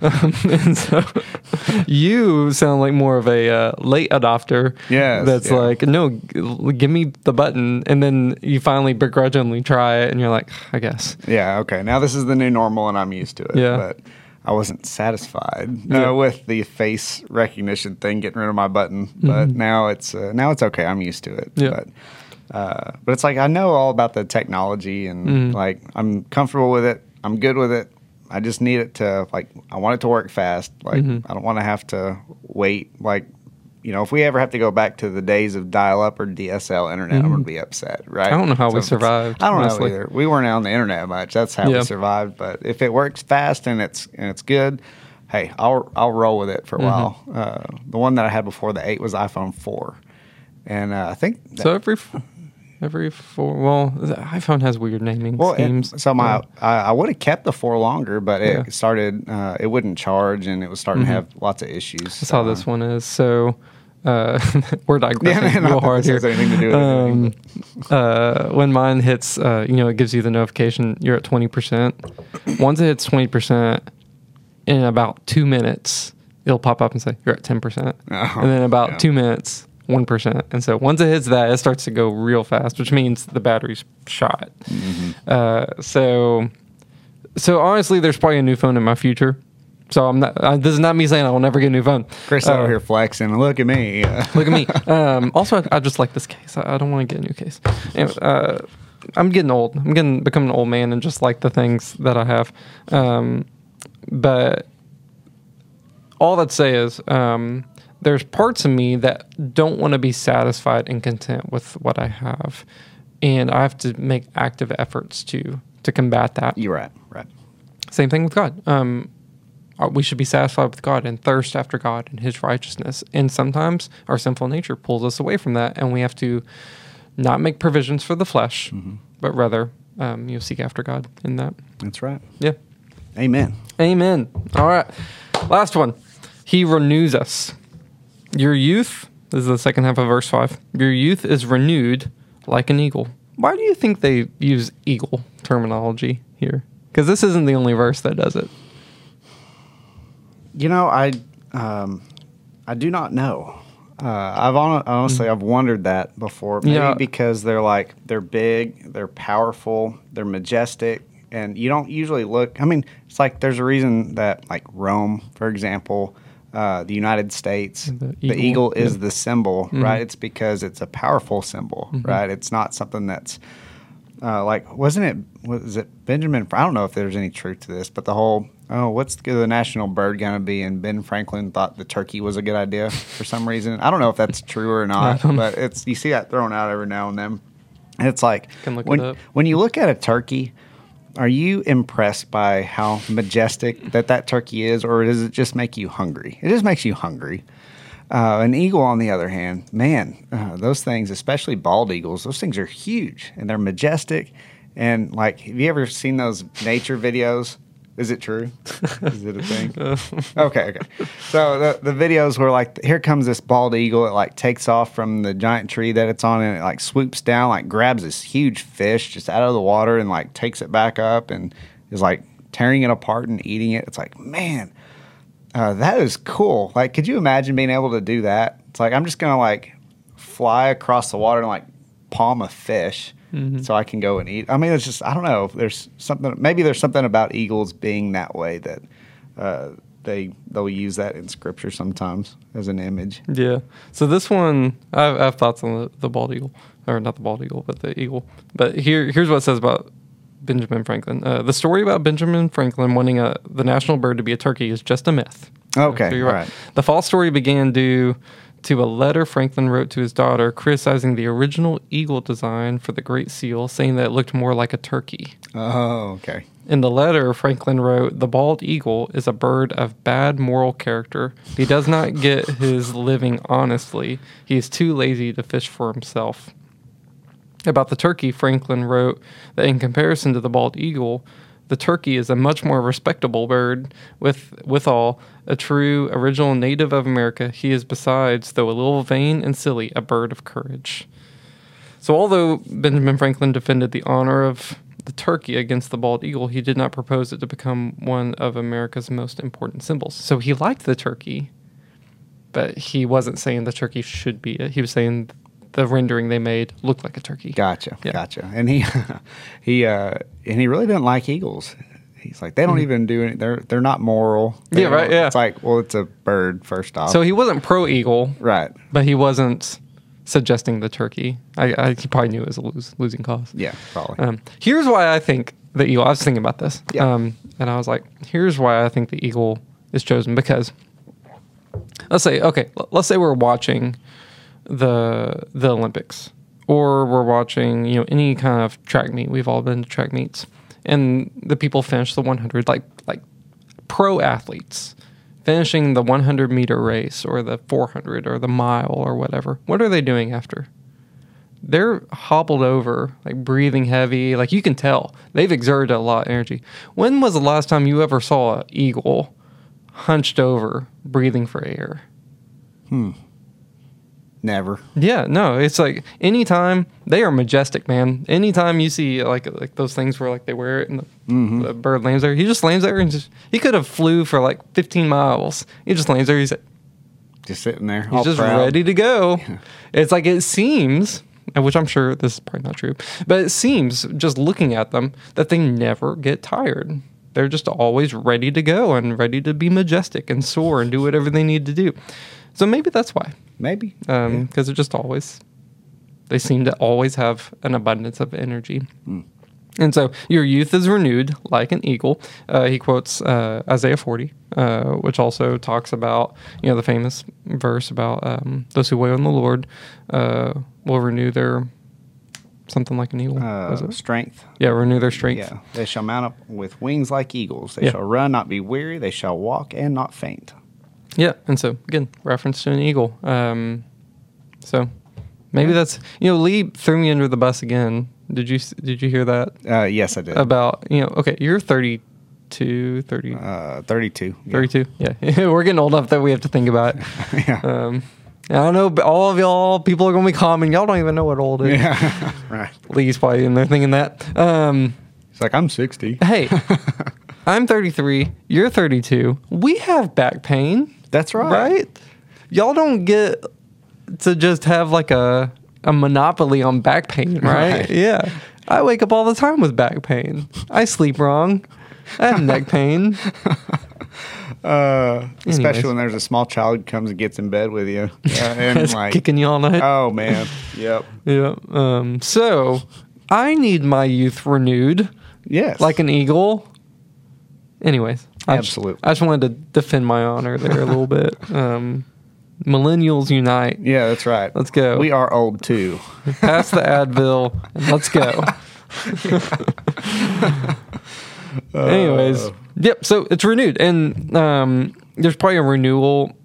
Um, and so [LAUGHS] you sound like more of a uh, late adopter. Yes, that's yeah. like, no, g- give me the button, and then you finally begrudgingly try it, and you're like, I guess. Yeah. Okay. Now this is the new normal, and I'm used to it. Yeah. But I wasn't satisfied Yeah. uh, with the face recognition thing, getting rid of my button. But now it's uh, now it's okay. I'm used to it. Mm-hmm. Yeah. But uh, but it's like I know all about the technology, and Mm-hmm. like I'm comfortable with it. I'm good with it. I just need it to like I want it to work fast. Like Mm-hmm. I don't want to have to wait. Like you know, if we ever have to go back to the days of dial-up or DSL internet, I'm gonna be upset. Right? Mm-hmm. I don't know how we survived, I don't honestly. know either. We weren't on the internet much. That's how Yeah. we survived. But if it works fast and it's and it's good, hey, I'll I'll roll with it for a Mm-hmm. while. Uh, the one that I had before the eight was iPhone four, and uh, I think So every f- every four. Well, the iPhone has weird naming Well, schemes. so my I, I would have kept the four longer, but it Yeah. Mm-hmm. started uh, it wouldn't charge and it was starting to have lots of issues. That's how this one is. So. Uh, [LAUGHS] we're [LAUGHS] Yeah, digressing not real hard here. anything to do with Um, uh, when mine hits, uh, you know, it gives you the notification you're at twenty percent. Once it hits twenty percent, in about two minutes, it'll pop up and say you're at ten percent, Oh, and then about yeah. two minutes, one percent. And so once it hits that, it starts to go real fast, which means the battery's shot. Mm-hmm. Uh, so, so honestly, there's probably a new phone in my future. So I'm not. Uh, this is not me saying I will never get a new phone. Chris Uh, over here flexing. Look at me. [LAUGHS] Look at me. Um, also, I, I just like this case. I, I don't want to get a new case. Anyway, uh, I'm getting old. I'm getting becoming an old man, and just like the things that I have. Um, but all that say is, um, there's parts of me that don't want to be satisfied and content with what I have, and I have to make active efforts to to combat that. You're right. Right. Same thing with God. Um, we should be satisfied with God and thirst after God and His righteousness. And sometimes our sinful nature pulls us away from that, and we have to not make provisions for the flesh, but rather um, you seek after God in that. That's right. Yeah. Amen. Amen. All right. Last one. He renews us. Your youth, this is the second half of verse 5. Your youth is renewed like an eagle. Why do you think they use eagle terminology here? Because this isn't the only verse that does it. You know, I um, I do not know. Uh, I've hon- honestly I've wondered that before. Maybe Yeah. because they're like they're big, they're powerful, they're majestic, and you don't usually look. I mean, it's like there's a reason that like Rome, for example, uh, the United States, The the eagle, eagle, is yeah. the symbol, right? It's because it's a powerful symbol, right? It's not something that's uh, like wasn't it was it Benjamin? I don't know if there's any truth to this, but the whole oh, what's the, national bird going to be? And Ben Franklin thought the turkey was a good idea for some reason. I don't know if that's true or [LAUGHS] not, but it's you see that thrown out every now and then. And it's like it when up. when you look at a turkey. Are you impressed by how majestic that that turkey is, or does it just make you hungry? It just makes you hungry. Uh, an eagle, on the other hand, man, uh, those things, especially bald eagles, those things are huge and they're majestic. And like, have you ever seen those nature videos? Is it true? Is it a thing? [LAUGHS] okay, okay. So the the videos were like here comes this bald eagle, it like takes off from the giant tree that it's on, and it like swoops down, like grabs this huge fish just out of the water, and like takes it back up, and is like tearing it apart and eating it. It's like man, uh, that is cool. Like, could you imagine being able to do that? It's like I'm just gonna like fly across the water and like palm a fish so I can go and eat. I mean, it's just I don't know. There's something. Maybe there's something about eagles being that way that uh, they they'll use that in scripture sometimes as an image. Yeah. So this one, I have, I have thoughts on the, the bald eagle, or not the bald eagle, but the eagle. But here, here's what it says about Benjamin Franklin. Uh, the story about Benjamin Franklin wanting a, the national bird to be a turkey is just a myth. Okay, So you're all right. The false story began due to a letter Franklin wrote to his daughter criticizing the original eagle design for the Great Seal, saying that it looked more like a turkey. Oh, okay. In the letter, Franklin wrote, The bald eagle is a bird of bad moral character. He does not get his living honestly. He is too lazy to fish for himself. About the turkey, Franklin wrote that in comparison to the bald eagle, the turkey is a much more respectable bird. With withal, a true original native of America, he is besides, though a little vain and silly, a bird of courage. So, although Benjamin Franklin defended the honor of the turkey against the bald eagle, he did not propose it to become one of America's most important symbols. So, he liked the turkey, but he wasn't saying the turkey should be it. He was saying the rendering they made looked like a turkey. Gotcha, Yeah. gotcha. And he [LAUGHS] he uh, and he really didn't like eagles. He's like they don't even do any. They're they're not moral. They Mm-hmm. Yeah, right, yeah. It's like well, it's a bird first off. So, he wasn't pro eagle, right. but he wasn't suggesting the turkey. I, I he probably knew it was a lose, losing cause. Yeah, probably. Um, here's why I think the eagle. I was thinking about this, Yeah. um, and I was like, here's why I think the eagle is chosen because let's say okay, let's say we're watching the the Olympics or we're watching you know any kind of track meet. We've all been to track meets, and the people finish the 100 like like pro athletes finishing the 100 meter race or the 400 or the mile or whatever. What are they doing after? They're hobbled over, like breathing heavy. Like you can tell they've exerted a lot of energy. When was the last time you ever saw an eagle hunched over, breathing for air? Hmm. Never. Yeah, no, it's like anytime they are majestic, man. Anytime you see like like those things where like they wear it and the, mm-hmm. the bird lands there, he just lands there and just he could have flew for like 15 miles. He just lands there. He's Just sitting there. he's just proud. ready to go. It's like it seems, which I'm sure this is probably not true, but it seems just looking at them that they never get tired. They're just always ready to go and ready to be majestic and soar and do whatever they need to do. So maybe that's why Maybe. um because it just always they seem to always have an abundance of energy and so your youth is renewed like an eagle uh, he quotes uh, isaiah 40 uh, which also talks about you know the famous verse about um, those who wait on the lord uh, will renew their something like an eagle Uh, it? strength. yeah renew their strength Yeah. They shall mount up with wings like eagles. They Yeah. shall run, not be weary. They shall walk and not faint. Yeah, and so again, reference to an eagle. Um, so maybe that's you know Lee threw me under the bus again. Did you did you hear that Uh, yes, I did. about you know? Okay, you're 32, 30, uh, 32. Yeah. 32. Yeah, [LAUGHS] we're getting old enough that we have to think about it. [LAUGHS] yeah. Um, I don't know, all of y'all people are gonna be commenting. Y'all don't even know what old is. yeah. [LAUGHS] right. Lee's probably in there thinking that. Um, It's like, I'm 60. hey, I'm 33. You're 32. We have back pain. That's right. right? Y'all don't get to just have like a a monopoly on back pain, right? Right. Yeah. I wake up all the time with back pain. I sleep wrong. I have neck pain. [LAUGHS] Uh, especially Anyways. when there's a small child who comes and gets in bed with you. [LAUGHS] Uh, and like, kicking you all night. oh, man. Yep. yeah. Um, so I need my youth renewed Yes. like an eagle. Anyways, I just- Absolutely. I just wanted to defend my honor there a little bit. [LAUGHS] Um, millennials unite. Yeah, that's right. Let's go. We are old too. Pass the Advil and let's go. [LAUGHS] [LAUGHS] Anyways, yep. So it's renewed, and um, there's probably a renewal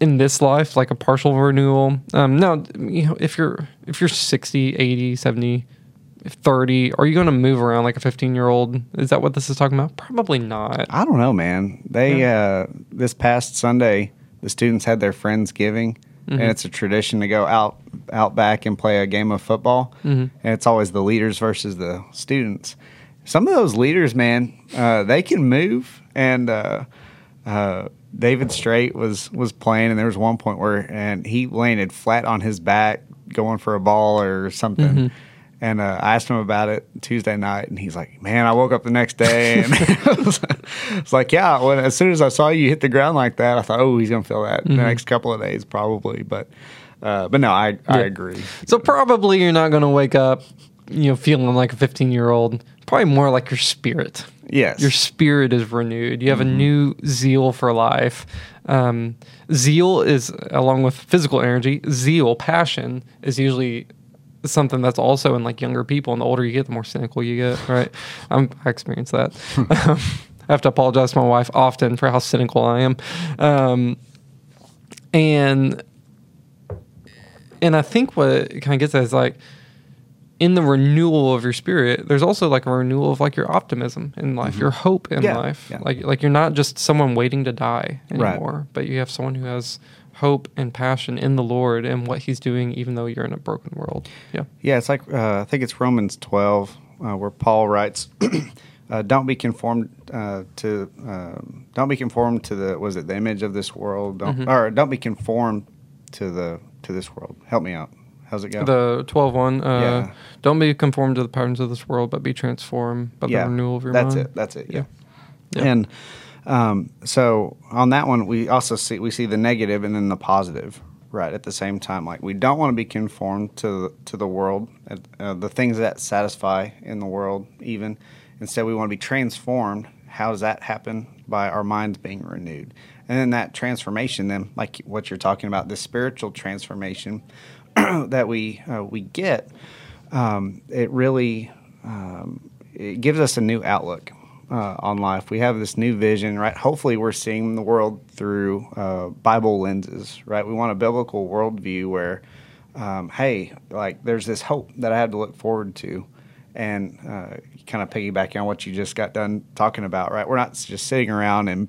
in this life, like a partial renewal. Um, now, you know, if you're if you're 60, 80, 70, 30, are you going to move around like a 15 year old? Is that what this is talking about? Probably not. I don't know, man. They uh, this past Sunday, the students had their friendsgiving, Mm-hmm. and it's a tradition to go out out back and play a game of football, Mm-hmm. and it's always the leaders versus the students. Some of those leaders, man, uh, they can move, and uh, uh, David Straight was was playing, and there was one point where and he landed flat on his back going for a ball or something. Mm-hmm. And uh, I asked him about it Tuesday night, and he's like, "Man, I woke up the next day, and [LAUGHS] it's like, yeah. When as soon as I saw you hit the ground like that, I thought, oh, he's gonna feel that the next couple of days, probably. But, uh, but no, I I Yeah. agree. So probably you're not going to wake up, you know, feeling like a 15 year old. Probably more like your spirit. Yes, Your spirit is renewed. You have a new zeal for life. Um, zeal is, along with physical energy, zeal, passion is usually something that's also in like younger people. And the older you get, the more cynical you get, right? I'm, I experience that. [LAUGHS] I have to apologize to my wife often for how cynical I am. Um, and and I think what it kind of gets at is like in the renewal of your spirit, there's also like a renewal of like your optimism in life, your hope in Mm-hmm. Yeah, life. yeah. Like like you're not just someone waiting to die Right. anymore, but you have someone who has hope and passion in the Lord and what He's doing, even though you're in a broken world. Yeah. Yeah, it's like uh, I think it's Romans twelve uh, where Paul writes, [CLEARS THROAT] uh, "Don't be conformed uh, to um don't be conformed to the was it the image of this world don't Mm-hmm. or don't be conformed to the to this world." Help me out. How's it go? The 12 1, uh, Yeah. don't be conformed to the patterns of this world, but be transformed by the renewal of your that's mind. it. That's it. Yeah. Yeah. And um, so on that one, we also see we see the negative and then the positive right at the same time. Like we don't want to be conformed to to the world, uh, the things that satisfy in the world, even, Instead, we want to be transformed. How does that happen? By our minds being renewed. And then that transformation, then, like what you're talking about, the spiritual transformation [CLEARS THROAT] that we uh, we get, um, it really um, it gives us a new outlook uh, on life. We have this new vision, right? Hopefully, we're seeing the world through uh, Bible lenses, right? We want a biblical worldview where, um, hey, like there's this hope that I have to look forward to, and uh, kind of piggybacking on what you just got done talking about, right? We're not just sitting around and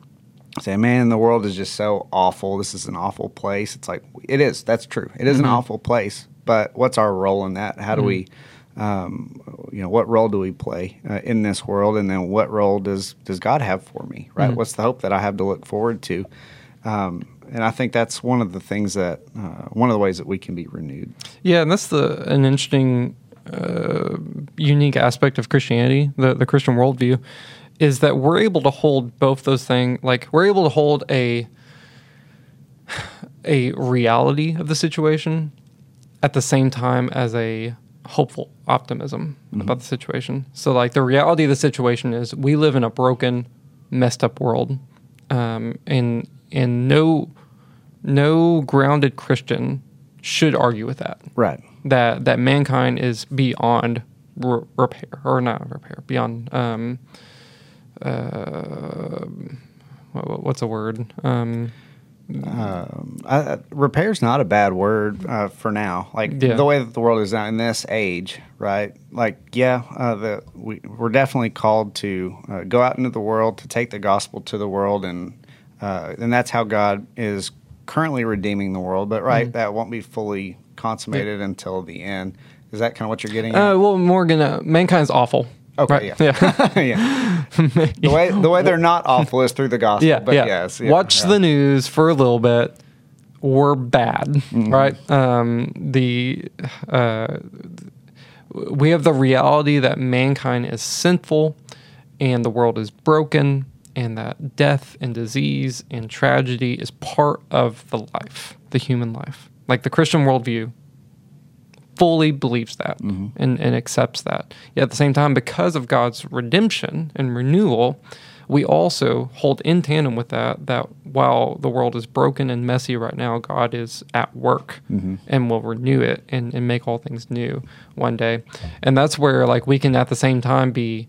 saying, "Man, the world is just so awful. This is an awful place." It's like it is. That's true. It is Mm-hmm. an awful place. But what's our role in that? How do we, um, you know, what role do we play uh, in this world? And then what role does does God have for me? Right? Mm-hmm. What's the hope that I have to look forward to? Um, and I think that's one of the things that uh, one of the ways that we can be renewed. Yeah, and that's the an interesting, uh, unique aspect of Christianity, the the Christian worldview, is that we're able to hold both those things. Like we're able to hold a a reality of the situation at the same time as a hopeful optimism about the situation. So, like the reality of the situation is, we live in a broken, messed up world, um, and and no no grounded Christian should argue with that. Right. That that mankind is beyond re- repair or not repair, beyond um, uh, what, what's a word? Um, Um, I, I- repair's not a bad word uh, for now. Like Yeah. the way that the world is now in this age, right? Like, yeah, uh, the we, we're definitely called to uh, go out into the world to take the gospel to the world, and uh, and that's how God is currently redeeming the world. But right, that won't be fully consummated until the end. Is that kind of what you're getting? at? uh, well, Morgan, uh, mankind's awful. Okay, right? yeah. yeah. [LAUGHS] [LAUGHS] The way the way they're not awful is through the gospel. yeah, but yeah. yes, yeah, Watch yeah. the news for a little bit. We're bad, Mm-hmm. right? Um, the uh, we have the reality that mankind is sinful, and the world is broken, and that death and disease and tragedy is part of the life, the human life. Like the Christian worldview fully believes that and, and accepts that. Yet at the same time, because of God's redemption and renewal, we also hold in tandem with that that while the world is broken and messy right now, God is at work and will renew it and, and make all things new one day. And that's where like we can at the same time be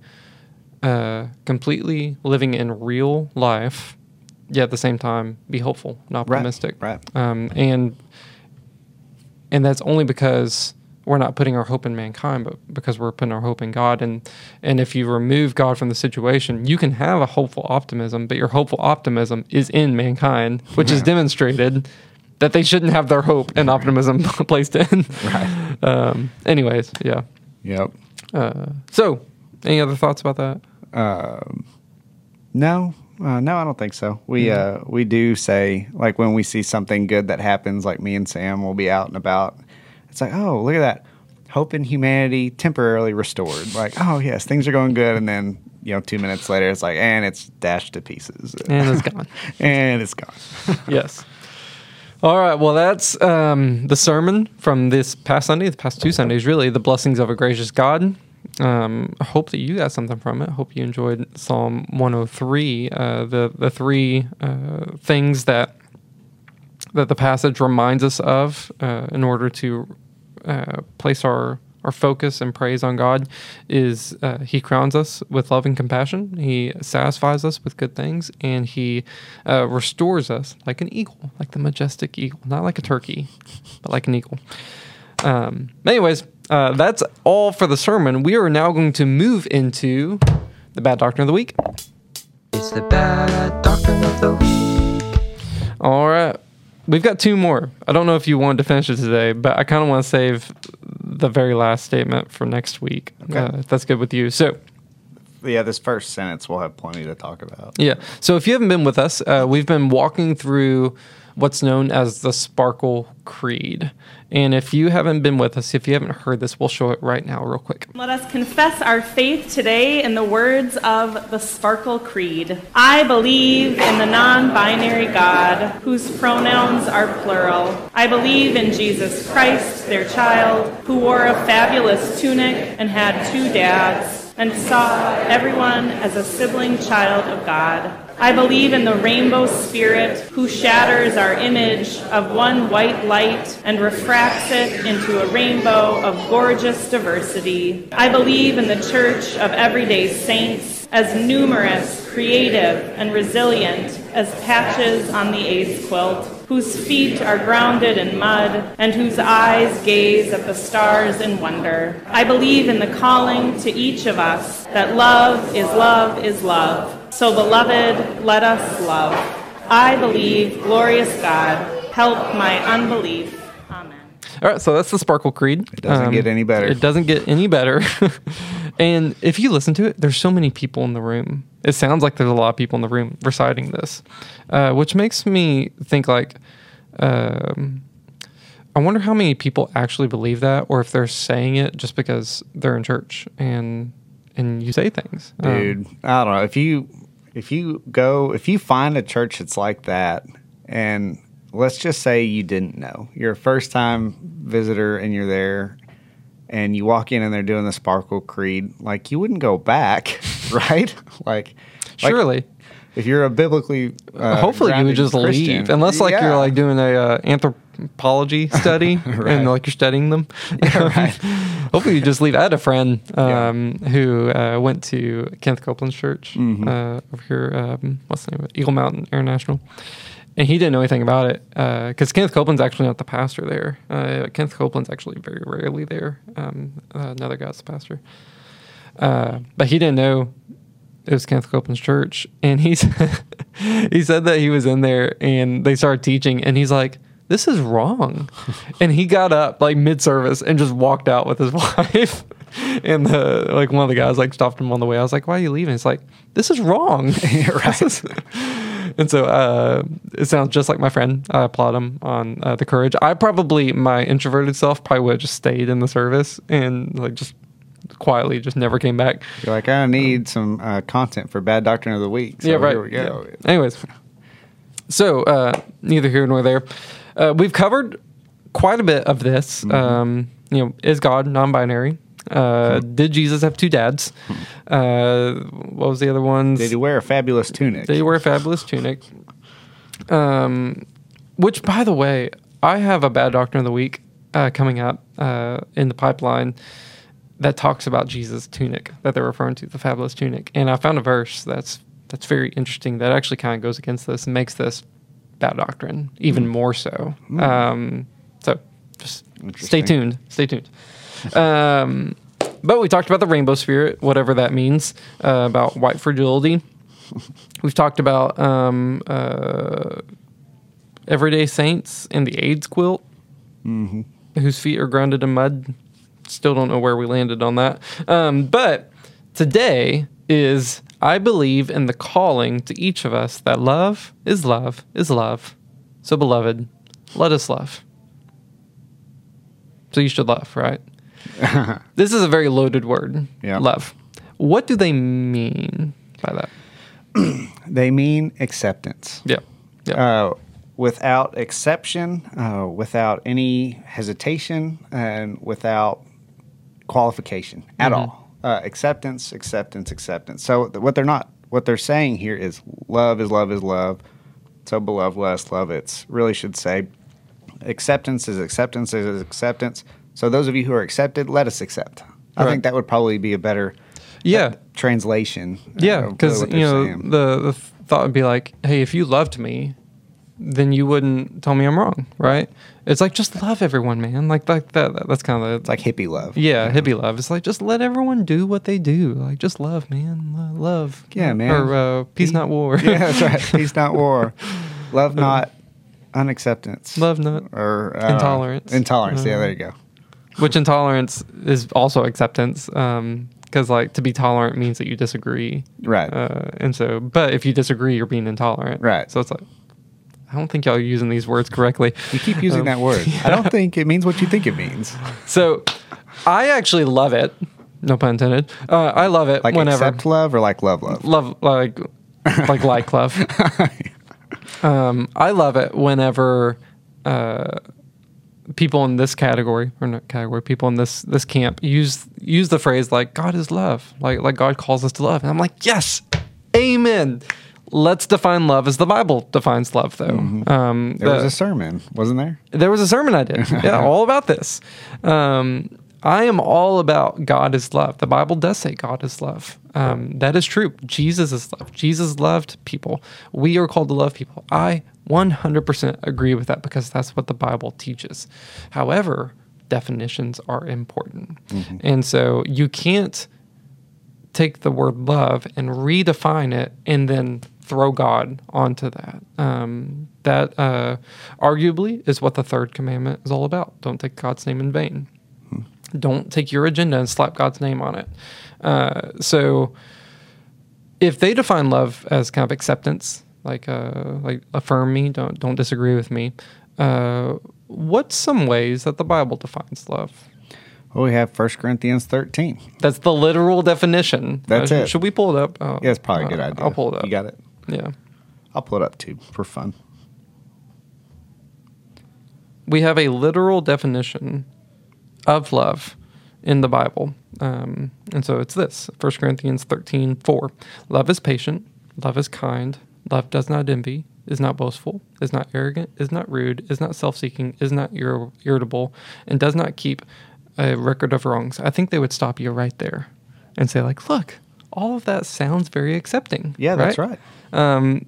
uh, completely living in real life, yet at the same time be hopeful and optimistic. right. Um, and and that's only because we're not putting our hope in mankind, but because we're putting our hope in God. And and if you remove God from the situation, you can have a hopeful optimism, but your hopeful optimism is in mankind, which is demonstrated that they shouldn't have their hope and optimism [LAUGHS] placed in. Right. Um, anyways, yeah. Yep. Uh, so, any other thoughts about that? No, uh, no, I don't think so. We uh, we do say like when we see something good that happens, like me and Sam will be out and about. It's like, oh, look at that, hope in humanity temporarily restored. Like, oh yes, things are going good, and then you know, two minutes later, it's like, and it's dashed to pieces, [LAUGHS] And it's gone. [LAUGHS] and it's gone. [LAUGHS] yes. All right. Well, that's um, the sermon from this past Sunday, the past two Sundays, really. The blessings of a gracious God. Um, I hope that you got something from it. I hope you enjoyed Psalm 103. Uh, the the three uh, things that that the passage reminds us of uh, in order to uh, place our our focus and praise on God is uh, He crowns us with love and compassion. He satisfies us with good things, and He uh, restores us like an eagle, like the majestic eagle, not like a turkey, but like an eagle. Um, anyways, uh, that's all for the sermon. We are now going to move into the bad doctrine of the week. It's the bad doctrine of the week. All right. We've got two more. I don't know if you wanted to finish it today, but I kind of want to save the very last statement for next week. Okay. Uh, if that's good with you. So, Yeah, this first sentence we'll have plenty to talk about. yeah. So, if you haven't been with us, uh, we've been walking through what's known as the Sparkle Creed. And if you haven't been with us, if you haven't heard this, we'll show it right now, real quick. Let us confess our faith today in the words of the Sparkle Creed. I believe in the non binary God, whose pronouns are plural. I believe in Jesus Christ, their child, who wore a fabulous tunic and had two dads. and saw everyone as a sibling child of God. I believe in the rainbow spirit who shatters our image of one white light and refracts it into a rainbow of gorgeous diversity. I believe in the church of everyday saints as numerous, creative, and resilient as patches on the AIDS quilt, whose feet are grounded in mud and whose eyes gaze at the stars in wonder. I believe in the calling to each of us that love is love is love. So, beloved, let us love. I believe, glorious God, help my unbelief. Amen. All right, so that's the Sparkle Creed. It doesn't get any better. It doesn't get any better. [LAUGHS] and if you listen to it, there's so many people in the room. It sounds like there's a lot of people in the room reciting this, uh, which makes me think like, um, I wonder how many people actually believe that, or if they're saying it just because they're in church and and you say things, Um, dude. I don't know if you if you go if you find a church that's like that, and let's just say you didn't know you're a first time visitor and you're there, and you walk in and they're doing the Sparkle Creed, like you wouldn't go back, [LAUGHS] right? like, like, surely. if you're a biblically uh, Hopefully, you would just Christian- leave, unless like Yeah. you're like doing a uh, anthropology [LAUGHS] study Right. and like you're studying them. [LAUGHS] [LAUGHS] Hopefully, you just leave. I had a friend um, who uh, went to Kenneth Copeland's church Mm-hmm. uh, over here. Um, what's the name of it? Eagle Mountain International. And he didn't know anything about it because Kenneth Copeland's actually not the pastor there. Uh, Kenneth Copeland's actually very rarely there. Um, uh, another guy's the pastor. Uh, but he didn't know it was Kenneth Copeland's church, and he's he said that he was in there and they started teaching, and he's like, "This is wrong," [LAUGHS] and he got up like mid service and just walked out with his [LAUGHS] wife. And the, like one of the guys like stopped him on the way. I was like, "Why are you leaving?" He's like, "This is wrong." [LAUGHS] right. and so uh, it sounds just like my friend. I applaud him on uh, the courage. I probably my introverted self probably would have just stayed in the service and like just quietly just never came back. You're like, I need some uh, content for Bad Doctrine of the Week. So yeah, right. Here we go. Yeah. Anyways, so uh, neither here nor there. Uh, we've covered quite a bit of this. Um, you know, is God non-binary? Uh, Did Jesus have two dads? Uh, what was the other ones? Did he wear a fabulous tunic? Did he wear a fabulous tunic. Um, which, by the way, I have a bad doctrine of the week uh, coming up uh, in the pipeline that talks about Jesus' tunic that they're referring to, the fabulous tunic. And I found a verse that's that's very interesting that actually kind of goes against this and makes this bad doctrine even more so. Um, so just stay tuned. Stay tuned. Um, but we talked about the rainbow spirit, whatever that means, uh, about white fragility. [LAUGHS] We've talked about um, uh, everyday saints and the AIDS quilt, whose feet are grounded in mud. Still don't know where we landed on that. Um, but today is I believe in the calling to each of us that love is love is love. So, beloved, let us love. So, you should love, right? [LAUGHS] this is a very loaded word. Yeah. Love. What do they mean by that? [CLEARS THROAT] They mean acceptance. Yeah. Yeah. Uh, without exception, uh, without any hesitation, and without qualification at Mm-hmm. all. Uh, acceptance, acceptance, acceptance. So th- what they're not, what they're saying here is love is love is love. So beloved, let us love. It's really should say acceptance is acceptance is acceptance. So those of you who are accepted, let us accept. I Right. think that would probably be a better yeah. uh, translation. uh, Yeah, because you know saying. the the thought would be like, hey, if you loved me, then you wouldn't tell me I'm wrong, right? It's like just love everyone, man. Like like that. That's kind of it's like hippie love. yeah, hippie love. It's like just let everyone do what they do. Like just love, man. Lo- Love. Yeah, man. Or uh, peace, not war. yeah, that's right. [LAUGHS] Peace, not war. Love, not unacceptance. love not. or uh, Intolerance. Intolerance. yeah, Uh, there you go. Which intolerance is also acceptance. Um, because like to be tolerant means that you disagree. Right. Uh, and so, but if you disagree, you're being intolerant. Right. So it's like, I don't think y'all are using these words correctly. you keep using Um, that word. [LAUGHS] I don't think it means what you think it means. So, I actually love it. No pun intended. Uh, I love it Like whenever accept love or like love love. love like like like love. [LAUGHS] Um, I love it whenever uh, people in this category or not category, people in this this camp use use the phrase like God is love, like like God calls us to love, and I'm like, yes, amen. Let's define love as the Bible defines love, though. Um, There was a sermon, wasn't there? there was a sermon I did, [LAUGHS] yeah, all about this. Um, I am all about God is love. The Bible does say God is love. Um, that is true. Jesus is love. Jesus loved people. We are called to love people. I 100% agree with that because that's what the Bible teaches. However, definitions are important. And so you can't take the word love and redefine it and then throw God onto that. Um, that uh, arguably is what the third commandment is all about. Don't take God's name in vain. Don't take your agenda and slap God's name on it. Uh, so if they define love as kind of acceptance, like uh, like affirm me, don't don't disagree with me. Uh, what's some ways that the Bible defines love? Well, we have 1 Corinthians 13. That's the literal definition. That's Uh, it. Should we pull it up? Uh, Yeah, it's probably a good uh, idea. I'll pull it up. You got it? Yeah. I'll pull it up too for fun. We have a literal definition of love in the Bible. Um, and so it's this 1 Corinthians 13 4. Love is patient, love is kind, love does not envy, is not boastful, is not arrogant, is not rude, is not self seeking, is not ir- irritable, and does not keep a record of wrongs. I think they would stop you right there and say, like, look, all of that sounds very accepting. Yeah, that's right. Um,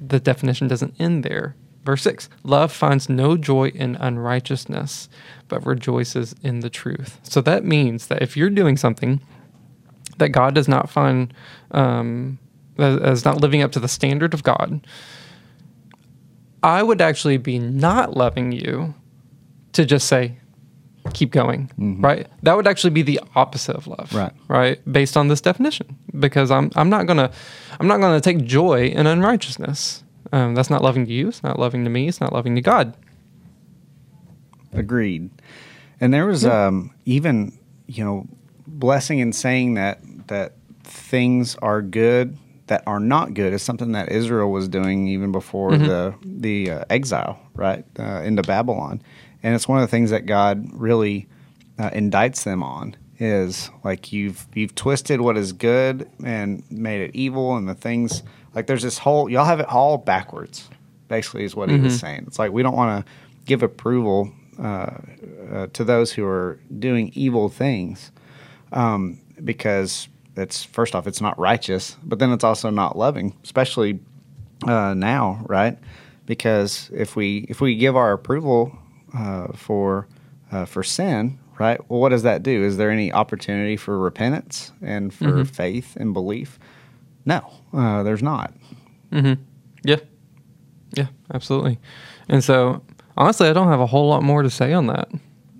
the definition doesn't end there. Verse 6 Love finds no joy in unrighteousness, but rejoices in the truth. So that means that if you're doing something that God does not find um, not living up to the standard of God, I would actually be not loving you to just say, keep going, right? That would actually be the opposite of love, Right. Right, based on this definition, because I'm I'm not gonna I'm not gonna take joy in unrighteousness. Um, that's not loving to you. It's not loving to me. It's not loving to God. Agreed. And there was um, even, you know, blessing in saying that that things are good that are not good is something that Israel was doing even before the the uh, exile, right, uh, into Babylon. And it's one of the things that God really uh, indicts them on is like you've you've twisted what is good and made it evil, and the things like there's this whole y'all have it all backwards. Basically, is what he was saying. It's like we don't want to give approval uh, uh, to those who are doing evil things um, because it's first off it's not righteous, but then it's also not loving, especially uh, now, right? Because if we if we give our approval uh, for uh, for sin, right? Well, what does that do? Is there any opportunity for repentance and for faith and belief? No, uh, there's not. Yeah, yeah, absolutely. And so, honestly, I don't have a whole lot more to say on that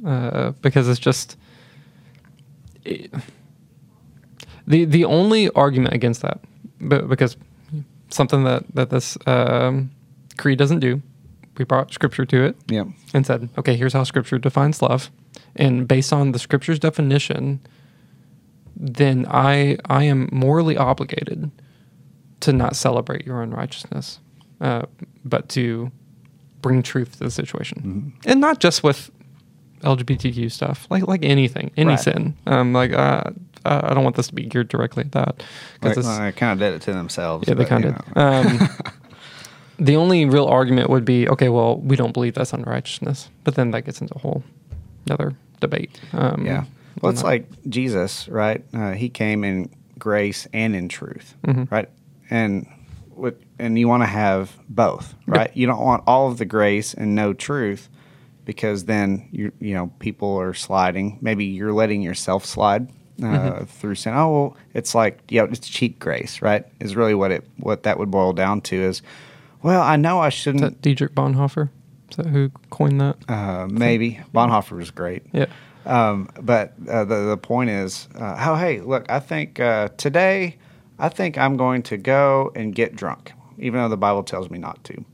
uh, because it's just it- the the only argument against that, but because something that that this um, creed doesn't do, we brought scripture to it Yeah, and said, okay, here's how scripture defines love. And based on the scripture's definition, then I I am morally obligated to not celebrate your unrighteousness, uh, but to bring truth to the situation, and not just with LGBTQ stuff, like like anything, any Right. sin. Um, like uh, I I don't want this to be geared directly at that like, it's- uh, kind of did it to themselves. yeah, they kind of. Um, [LAUGHS] the only real argument would be, okay, well, we don't believe that's unrighteousness, but then that gets into a whole another debate. Um, Yeah. Well, it's that. like Jesus, right? Uh, he came in grace and in truth, Mm-hmm. right? And what, and you want to have both, right? You don't want all of the grace and no truth, because then you you know people are sliding. Maybe you're letting yourself slide uh, Mm-hmm. through sin. Oh, well, it's like yeah, it's cheap grace, right? Is really what it what that would boil down to is. Well, I know I shouldn't. that Dietrich Bonhoeffer? Is that who coined that? Uh, maybe Bonhoeffer was great. Yeah. Um, but uh, the the point is, uh, oh hey, look, I think uh, today, I think I'm going to go and get drunk, even though the Bible tells me not to.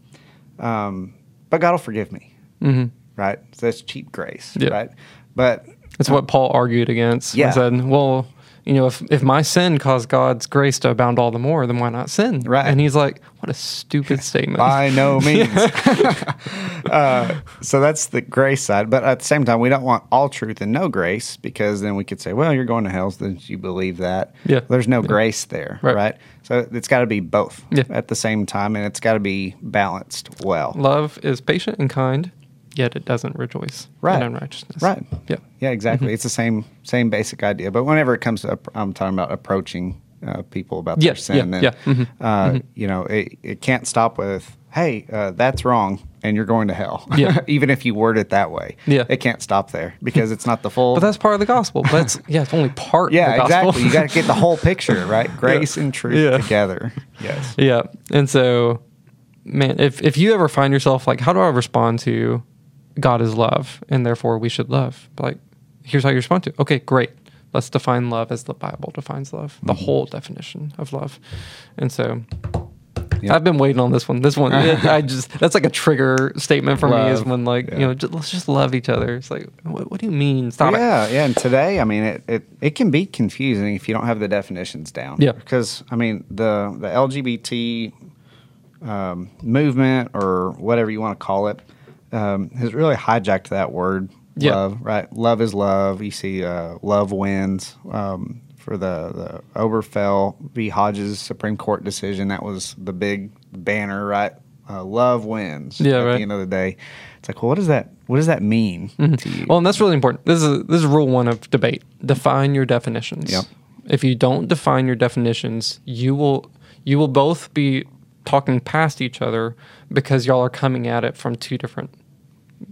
Um, but God will forgive me, hmm right? So that's cheap grace, Yeah. right? But It's what Paul argued against. Yeah. He said, well, you know, if, if my sin caused God's grace to abound all the more, then why not sin? Right. And he's like, what a stupid [LAUGHS] statement. By no [LAUGHS] means. [LAUGHS] uh, so that's the grace side. But at the same time, we don't want all truth and no grace because then we could say, well, you're going to hell, then you believe that. Yeah. There's no grace there, Right. right? So it's got to be both Yeah. at the same time, and it's got to be balanced well. Love is patient and kind, yet it doesn't rejoice Right. in unrighteousness. Right. Yeah. Yeah, exactly. It's the same same basic idea. But whenever it comes to, I'm talking about approaching uh, people about Yeah, their sin, yeah, then, yeah. Mhm. Uh, you know, it, it can't stop with, hey, uh, that's wrong, and you're going to hell. Yeah. [LAUGHS] Even if you word it that way. Yeah. It can't stop there because it's not the full. But that's part of the gospel. But it's, yeah, it's only part yeah, of the gospel. exactly. You got to get the whole picture, [LAUGHS] right? Grace and truth Yeah. together. Yes. Yeah. And so, man, if, if you ever find yourself like, how do I respond to God is love and therefore we should love? Like, here's how you respond to it. Okay, great. Let's define love as the Bible defines love, the Mm-hmm. whole definition of love. And so, Yep. I've been waiting on this one. This one, [LAUGHS] I just, that's like a trigger statement for me is when, like, Yeah. you know, just, let's just love each other. It's like, what, what do you mean? Stop it. yeah, yeah. And today, I mean, it, it, it can be confusing if you don't have the definitions down. Yeah. Because, I mean, the, the LGBT um, movement or whatever you want to call it um, has really hijacked that word Yeah. love, right? Love is love. You see, uh, love wins. Um, for the, the Obergefell v. Hodges Supreme Court decision, that was the big banner, right? Uh, love wins. Yeah, at right. the end of the day, it's like, well, what does that what does that mean to you? Well, and that's really important. This is this is rule one of debate. Define your definitions. If you don't define your definitions, you will you will both be talking past each other because y'all are coming at it from two different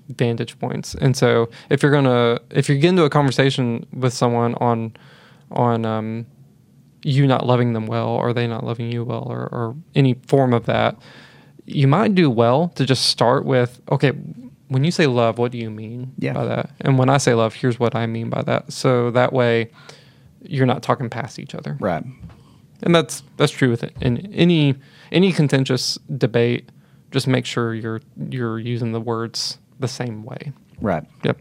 vantage points. And so if you're gonna if you get into a conversation with someone on on um, you not loving them well or they not loving you well or, or any form of that, you might do well to just start with okay, when you say love, what do you mean Yeah. by that? And when I say love, here's what I mean by that. So that way you're not talking past each other. right. And that's that's true with it. In any any contentious debate, just make sure you're you're using the words the same way. Right. Yep.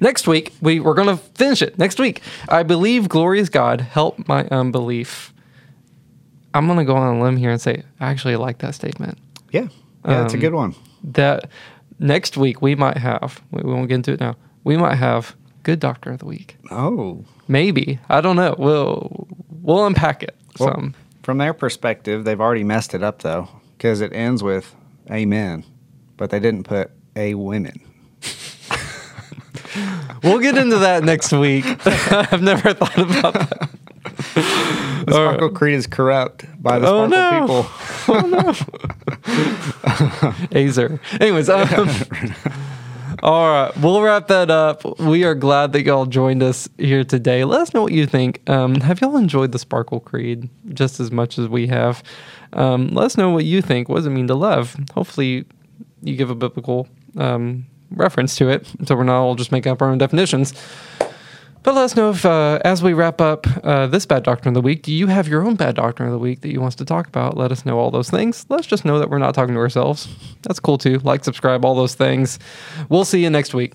Next week, we, we're going to finish it. Next week, I believe glorious God, help my unbelief. I'm going to go on a limb here and say, I actually like that statement. Yeah. Yeah, that's a Um, good one. That next week, we might have, we we won't get into it now, we might have good doctor of the week. Oh. Maybe. I don't know. We'll, we'll unpack it Well, some. from their perspective, they've already messed it up though, because it ends with amen, but they didn't put a women. We'll get into that next week. [LAUGHS] I've never thought about that. The Sparkle Creed is corrupt by the Sparkle Oh, Sparkle no. people. [LAUGHS] Azer. Anyways, um, [LAUGHS] all right, we'll wrap that up. We are glad that y'all joined us here today. Let us know what you think. Um, have y'all enjoyed the Sparkle Creed just as much as we have? Um, let us know what you think. What does it mean to love? Hopefully, you give a biblical um, reference to it, so we're not all just making up our own definitions. But let us know if, uh, as we wrap up uh, this bad doctrine of the week, do you have your own bad doctrine of the week that you want us to talk about? Let us know all those things. Let's just know that we're not talking to ourselves. That's cool too. Like, subscribe, all those things. We'll see you next week.